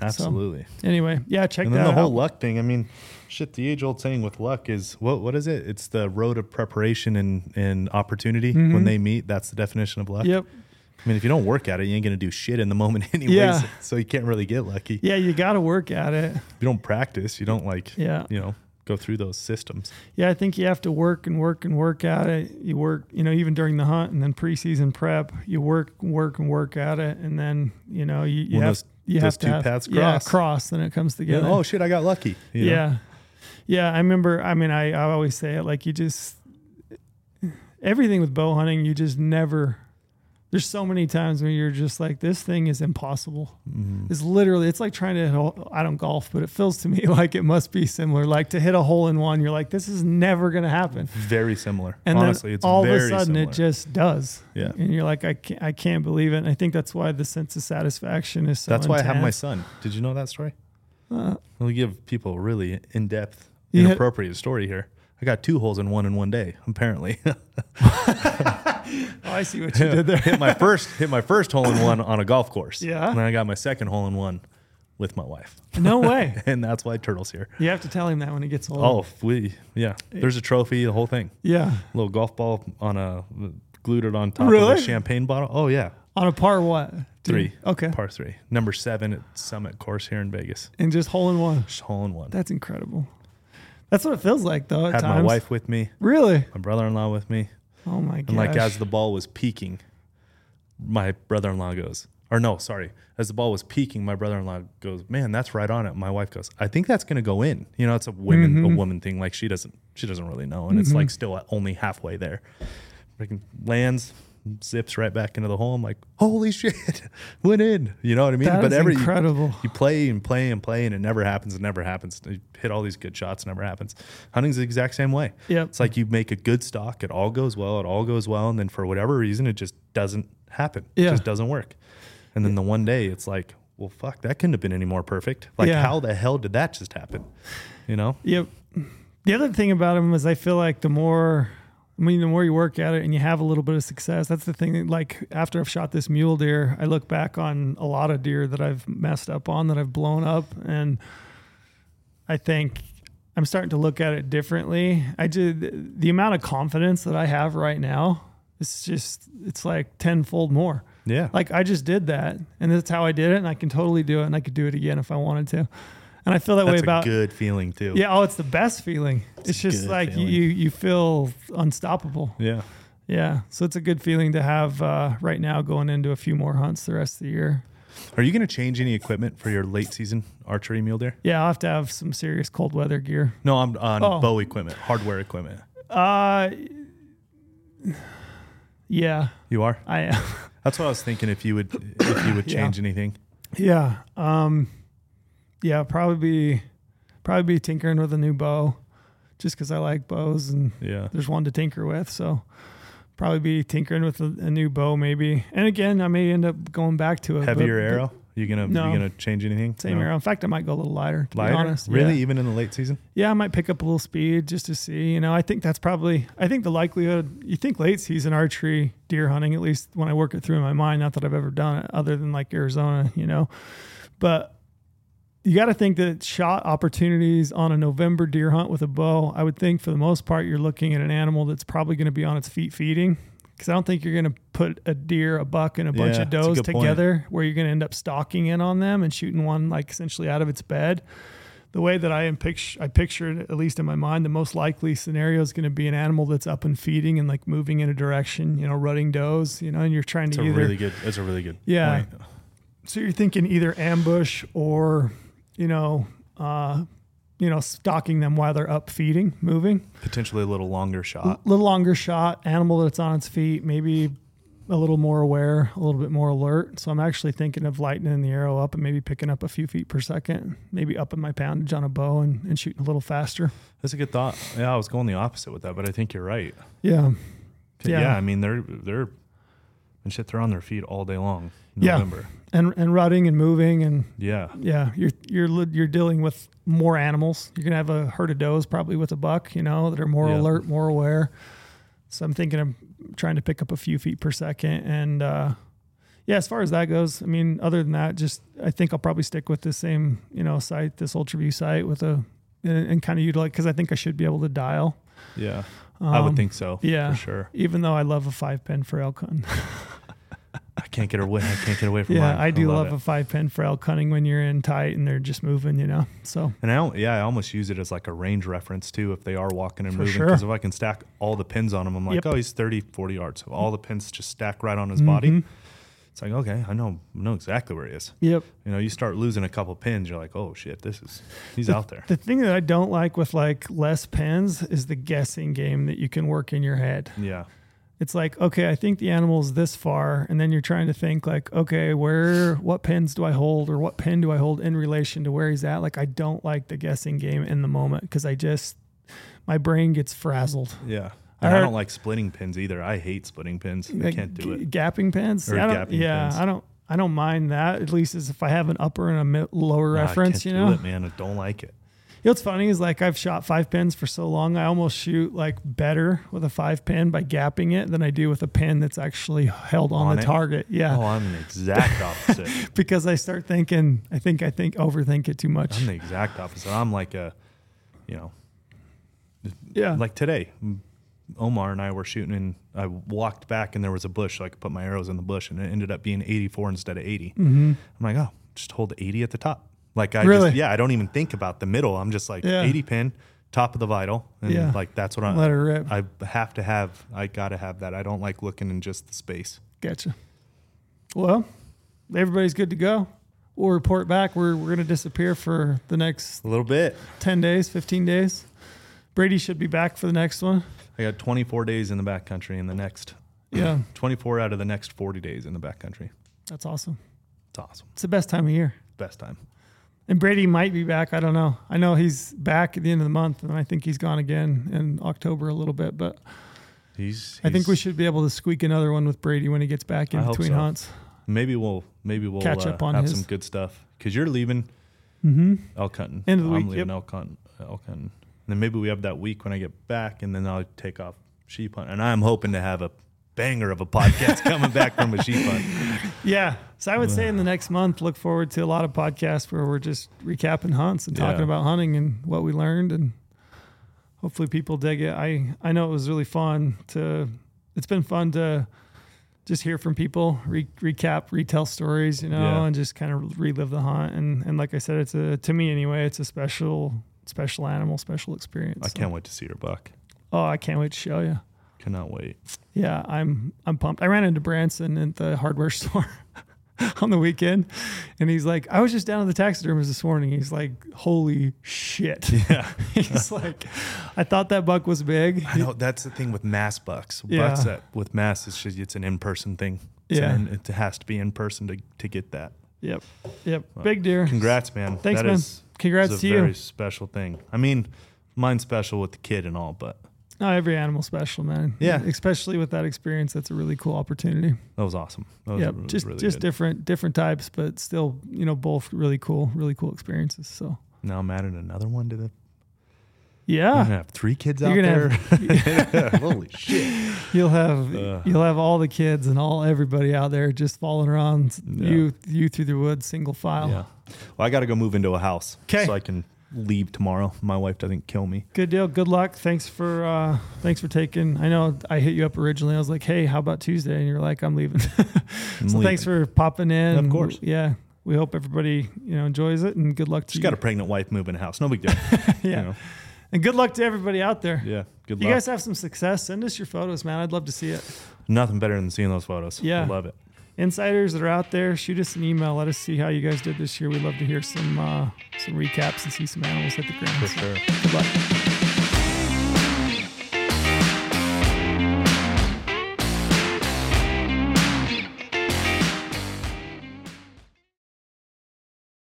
Absolutely. Anyway, yeah, check and that then the whole out. luck thing. I mean, shit. The age old saying with luck is what? What is it? It's the road of preparation and and opportunity. Mhm. When they meet, that's the definition of luck. Yep. I mean, if you don't work at it, you ain't gonna do shit in the moment anyways. Yeah. So you can't really get lucky. Yeah, you got to work at it. If you don't practice, you don't like. Yeah. You know, go through those systems. Yeah, I think you have to work and work and work at it. You work, you know, even during the hunt and then preseason prep, you work, work and work at it, and then you know you, you have those- you those have to two have, paths yeah cross. cross, then it comes Yeah, together. oh shit! I got lucky. you know? yeah, yeah. I remember. I mean, I I always say it like you just everything with bow hunting, you just never. There's so many times when you're just like, this thing is impossible. Mhm. It's literally, it's like trying to hit a, I don't golf, but it feels to me like it must be similar. Like to hit a hole in one, you're like, this is never going to happen. Very similar. And Honestly, then it's all of a sudden similar. it just does. Yeah. And you're like, I can't, I can't believe it. And I think that's why the sense of satisfaction is so That's why I have my son. Did you know that story? Uh, We'll give people a really in depth, had- inappropriate story here. I got two holes in one in one day, apparently. oh, I see what you did there. hit my first hit my first hole in one on a golf course. Yeah. And then I got my second hole in one with my wife. no way. And that's why Turtle's here. You have to tell him that when he gets old. Oh, we yeah. There's a trophy, the whole thing. yeah. A little golf ball on a glued it on top of a champagne bottle. Oh yeah. On a par what? Three. Okay. Par three. Number seven at Summit Course here in Vegas. And just hole in one. Just hole in one. That's incredible. That's what it feels like though. At Had times. my wife with me, Really? my brother in law with me. Oh my god. And like as the ball was peaking, my brother in law goes, or no, sorry. As the ball was peaking, my brother in law goes, Man, that's right on it. My wife goes, I think that's gonna go in. You know, it's a women a Mhm. woman thing. Like she doesn't she doesn't really know. And it's Mhm. like still only halfway there. Freaking lands, zips right back into the hole. I'm like, Holy shit, went in. You know what I mean? That but every you, incredible. you play and play and play and it never happens. It never happens. You hit all these good shots, never happens. Hunting's the exact same way. Yep. It's like you make a good stock, it all goes well, it all goes well, and then for whatever reason, it just doesn't happen. Yeah. It just doesn't work. And then the one day, it's like, well, fuck, that couldn't have been any more perfect. Like, Yeah. how the hell did that just happen? You know? Yep. The other thing about them is I feel like the more, I mean, the more you work at it and you have a little bit of success, that's the thing. That, like after I've shot this mule deer, I look back on a lot of deer that I've messed up on, that I've blown up, and I think I'm starting to look at it differently. I did the amount of confidence that I have right now. It's just, it's like tenfold more. Yeah. Like I just did that, and that's how I did it, and I can totally do it, and I could do it again if I wanted to. And I feel that way That's about a good feeling, too. yeah, oh, it's the best feeling. It's, a just like you, feeling. you you feel unstoppable. Yeah. Yeah, so it's a good feeling to have uh, right now going into a few more hunts the rest of the year. Are you going to change any equipment for your late season archery mule deer? Yeah, I'll have to have some serious cold weather gear. No, I'm on Oh. bow equipment, hardware equipment. Uh, yeah, You are? I am. That's what I was thinking if you would if you would Yeah. change anything. yeah um yeah probably be probably be tinkering with a new bow, just because I like bows and Yeah. there's one to tinker with. So probably be tinkering with a, a new bow maybe. And again, I may end up going back to a Heavier arrow? You gonna No. you gonna change anything? Same No? arrow. In fact, I might go a little lighter. To Lighter? be honest, Really? Yeah. Even in the late season? yeah, I might pick up a little speed just to see. You know, I think that's probably. I think the likelihood. You think late season archery deer hunting, at least when I work it through in my mind. Not that I've ever done it, other than like Arizona. You know, but you got to think that shot opportunities on a November deer hunt with a bow. I would think for the most part, you're looking at an animal that's probably going to be on its feet feeding. Because I don't think you're going to put a deer, a buck, and a bunch Yeah, of does good point. together where you're going to end up stalking in on them and shooting one like essentially out of its bed. The way that I am picture, I picture it, at least in my mind, the most likely scenario is going to be an animal that's up and feeding and like moving in a direction, you know, rutting does, you know, and you're trying It's to a either really good it's a really good Yeah. point. so you're thinking either ambush or, you know, uh, you know, stalking them while they're up feeding, moving. Potentially a little longer shot. A little longer shot, animal that's on its feet, maybe a little more aware, a little bit more alert. So I'm actually thinking of lightening the arrow up and maybe picking up a few feet per second, maybe upping my poundage on a bow and, and shooting a little faster. That's a good thought. Yeah, I was going the opposite with that, but I think you're right. Yeah. Yeah. Yeah. I mean they're they're and shit. They're on their feet all day long. in Yeah. And and rutting and moving and Yeah. yeah, you're you're you're dealing with more animals. You're gonna have a herd of does probably with a buck, you know, that are more Yeah. alert, more aware. So I'm thinking of trying to pick up a few feet per second, and uh, yeah, as far as that goes, I mean, other than that, just I think I'll probably stick with the same you know sight, this UltraView sight with a and, and kind of utilize because I think I should be able to dial. Yeah. I would Um, think so. yeah. For sure. Even though I love a five pin for elk hunting. I can't get away. I can't get away from yeah, mine. I do love, it. a five pin Frail elk hunting when you're in tight and they're just moving, you know. So And I, yeah, I almost use it as like a range reference too if they are walking and For moving. sure. Because if I can stack all the pins on him, I'm like, Yep. oh, he's 30, 40 yards. So all the pins just stack right on his body. Mhm. It's like, okay, I know know exactly where he is. Yep. You know, you start losing a couple pins, you're like, oh shit, this is he's out there. The thing that I don't like with like less pins is the guessing game that you can work in your head. Yeah. It's like, okay, I think the animal's this far, and then you're trying to think like, okay, where, what pins do I hold, or what pin do I hold in relation to where he's at? Like, I don't like the guessing game in the moment because I just, my brain gets frazzled. Yeah. I And I, heard- don't like splitting pins either. I hate splitting pins. I can't do it. Gapping pins. Or I don't- gapping yeah, pins. I don't. I don't mind that at least as if I have an upper and a lower reference. can't You do know, it, man. I don't like it. You know what's funny is like I've shot five pins for so long, I almost shoot like better with a five pin by gapping it than I do with a pin that's actually held on, On the it? target. Yeah. Oh, I'm the exact opposite. Because I start thinking, I think I think overthink it too much. I'm the exact opposite. I'm like a, you know, yeah. like today, Omar and I were shooting, and I walked back, and there was a bush, so I could put my arrows in the bush, and it ended up being 84 instead of 80. hmm I'm like, oh, just hold 80 at the top. Like I Really? just, yeah, I don't even think about the middle. I'm just like Yeah. 80 pin, top of the vital, and Yeah. like that's what I. Let her rip. I have to have. I gotta have that. I don't like looking in just the space. Gotcha. Well, everybody's good to go. We'll report back. We're, we're going to disappear for the next A little bit. 10 days, 15 days. Brady should be back for the next one. I got 24 days in the backcountry, in the next Yeah. 24 out of the next 40 days in the backcountry. That's awesome. It's awesome. It's the best time of year. Best time. And Brady might be back. I don't know. I know he's back at the end of the month, and I think he's gone again in October a little bit. But He's. I think we should be able to squeak another one with Brady when he gets back in I between so. hunts. Maybe we'll maybe we'll Catch uh, up on have his. some good stuff because you're leaving Mm-hmm. elk hunting. End of the I'm week, leaving yep. elk hunting. Elk hunting. And then maybe we have that week when I get back, and then I'll take off sheep hunting. And I'm hoping to have a banger of a podcast coming back from a sheep hunt. Yeah. So I would say in the next month, look forward to a lot of podcasts where we're just recapping hunts and talking Yeah. about hunting and what we learned, and hopefully people dig it. I I know it was really fun to. It's been fun to just hear from people, re- recap, retell stories, you know, Yeah. and just kind of relive the hunt. And and like I said, it's a to me anyway, it's a special special animal, special experience. I So- can't wait to see your buck. Oh, I can't wait to show you. Cannot wait. Yeah, I'm I'm pumped. I ran into Branson at the hardware store on the weekend, and he's like, "I was just down at the taxidermist this morning." He's like, "Holy shit!" Yeah. he's like, "I thought that buck was big." I know that's the thing with mass bucks. Yeah. Bucks that with mass, it's just it's an in person thing. It's Yeah. an- it has to be in person to to get that. Yep, yep, big deer. Congrats, man. Thanks, That man. is- Congrats is to you. very special thing. I mean, mine's special with the kid and all, but No, every animal special, man. Yeah. especially with that experience, that's a really cool opportunity. that was awesome. That was Yep, really, just really just good. different different types, but still, you know, both really cool, really cool experiences. So Now I'm adding another one to the. I'm yeah, gonna have three kids out You're there. gonna Holy shit! You'll have Ugh. you'll have all the kids and all everybody out there just following around Yeah. you you through the woods single file. Yeah. Well, I got to go move into a house 'Kay. so I can leave tomorrow. My wife doesn't kill me. Good deal. Good luck. Thanks for uh thanks for taking. I know I hit you up originally. I was like, "Hey, how about Tuesday?" And you're like, "I'm leaving." I'm so thanks for popping in. Of course. Yeah. We hope everybody, you know, enjoys it and good luck to Just you. got a pregnant wife moving a house. No big deal. yeah. You know. And good luck to everybody out there. Yeah. Good You guys have some success. Send us your photos, man. I'd love to see it. Nothing better than seeing those photos. Yeah. I love it. Insiders that are out there, shoot us an email. Let us see how you guys did this year. We'd love to hear some uh, some recaps and see some animals hit the ground. For So, sure. Good luck.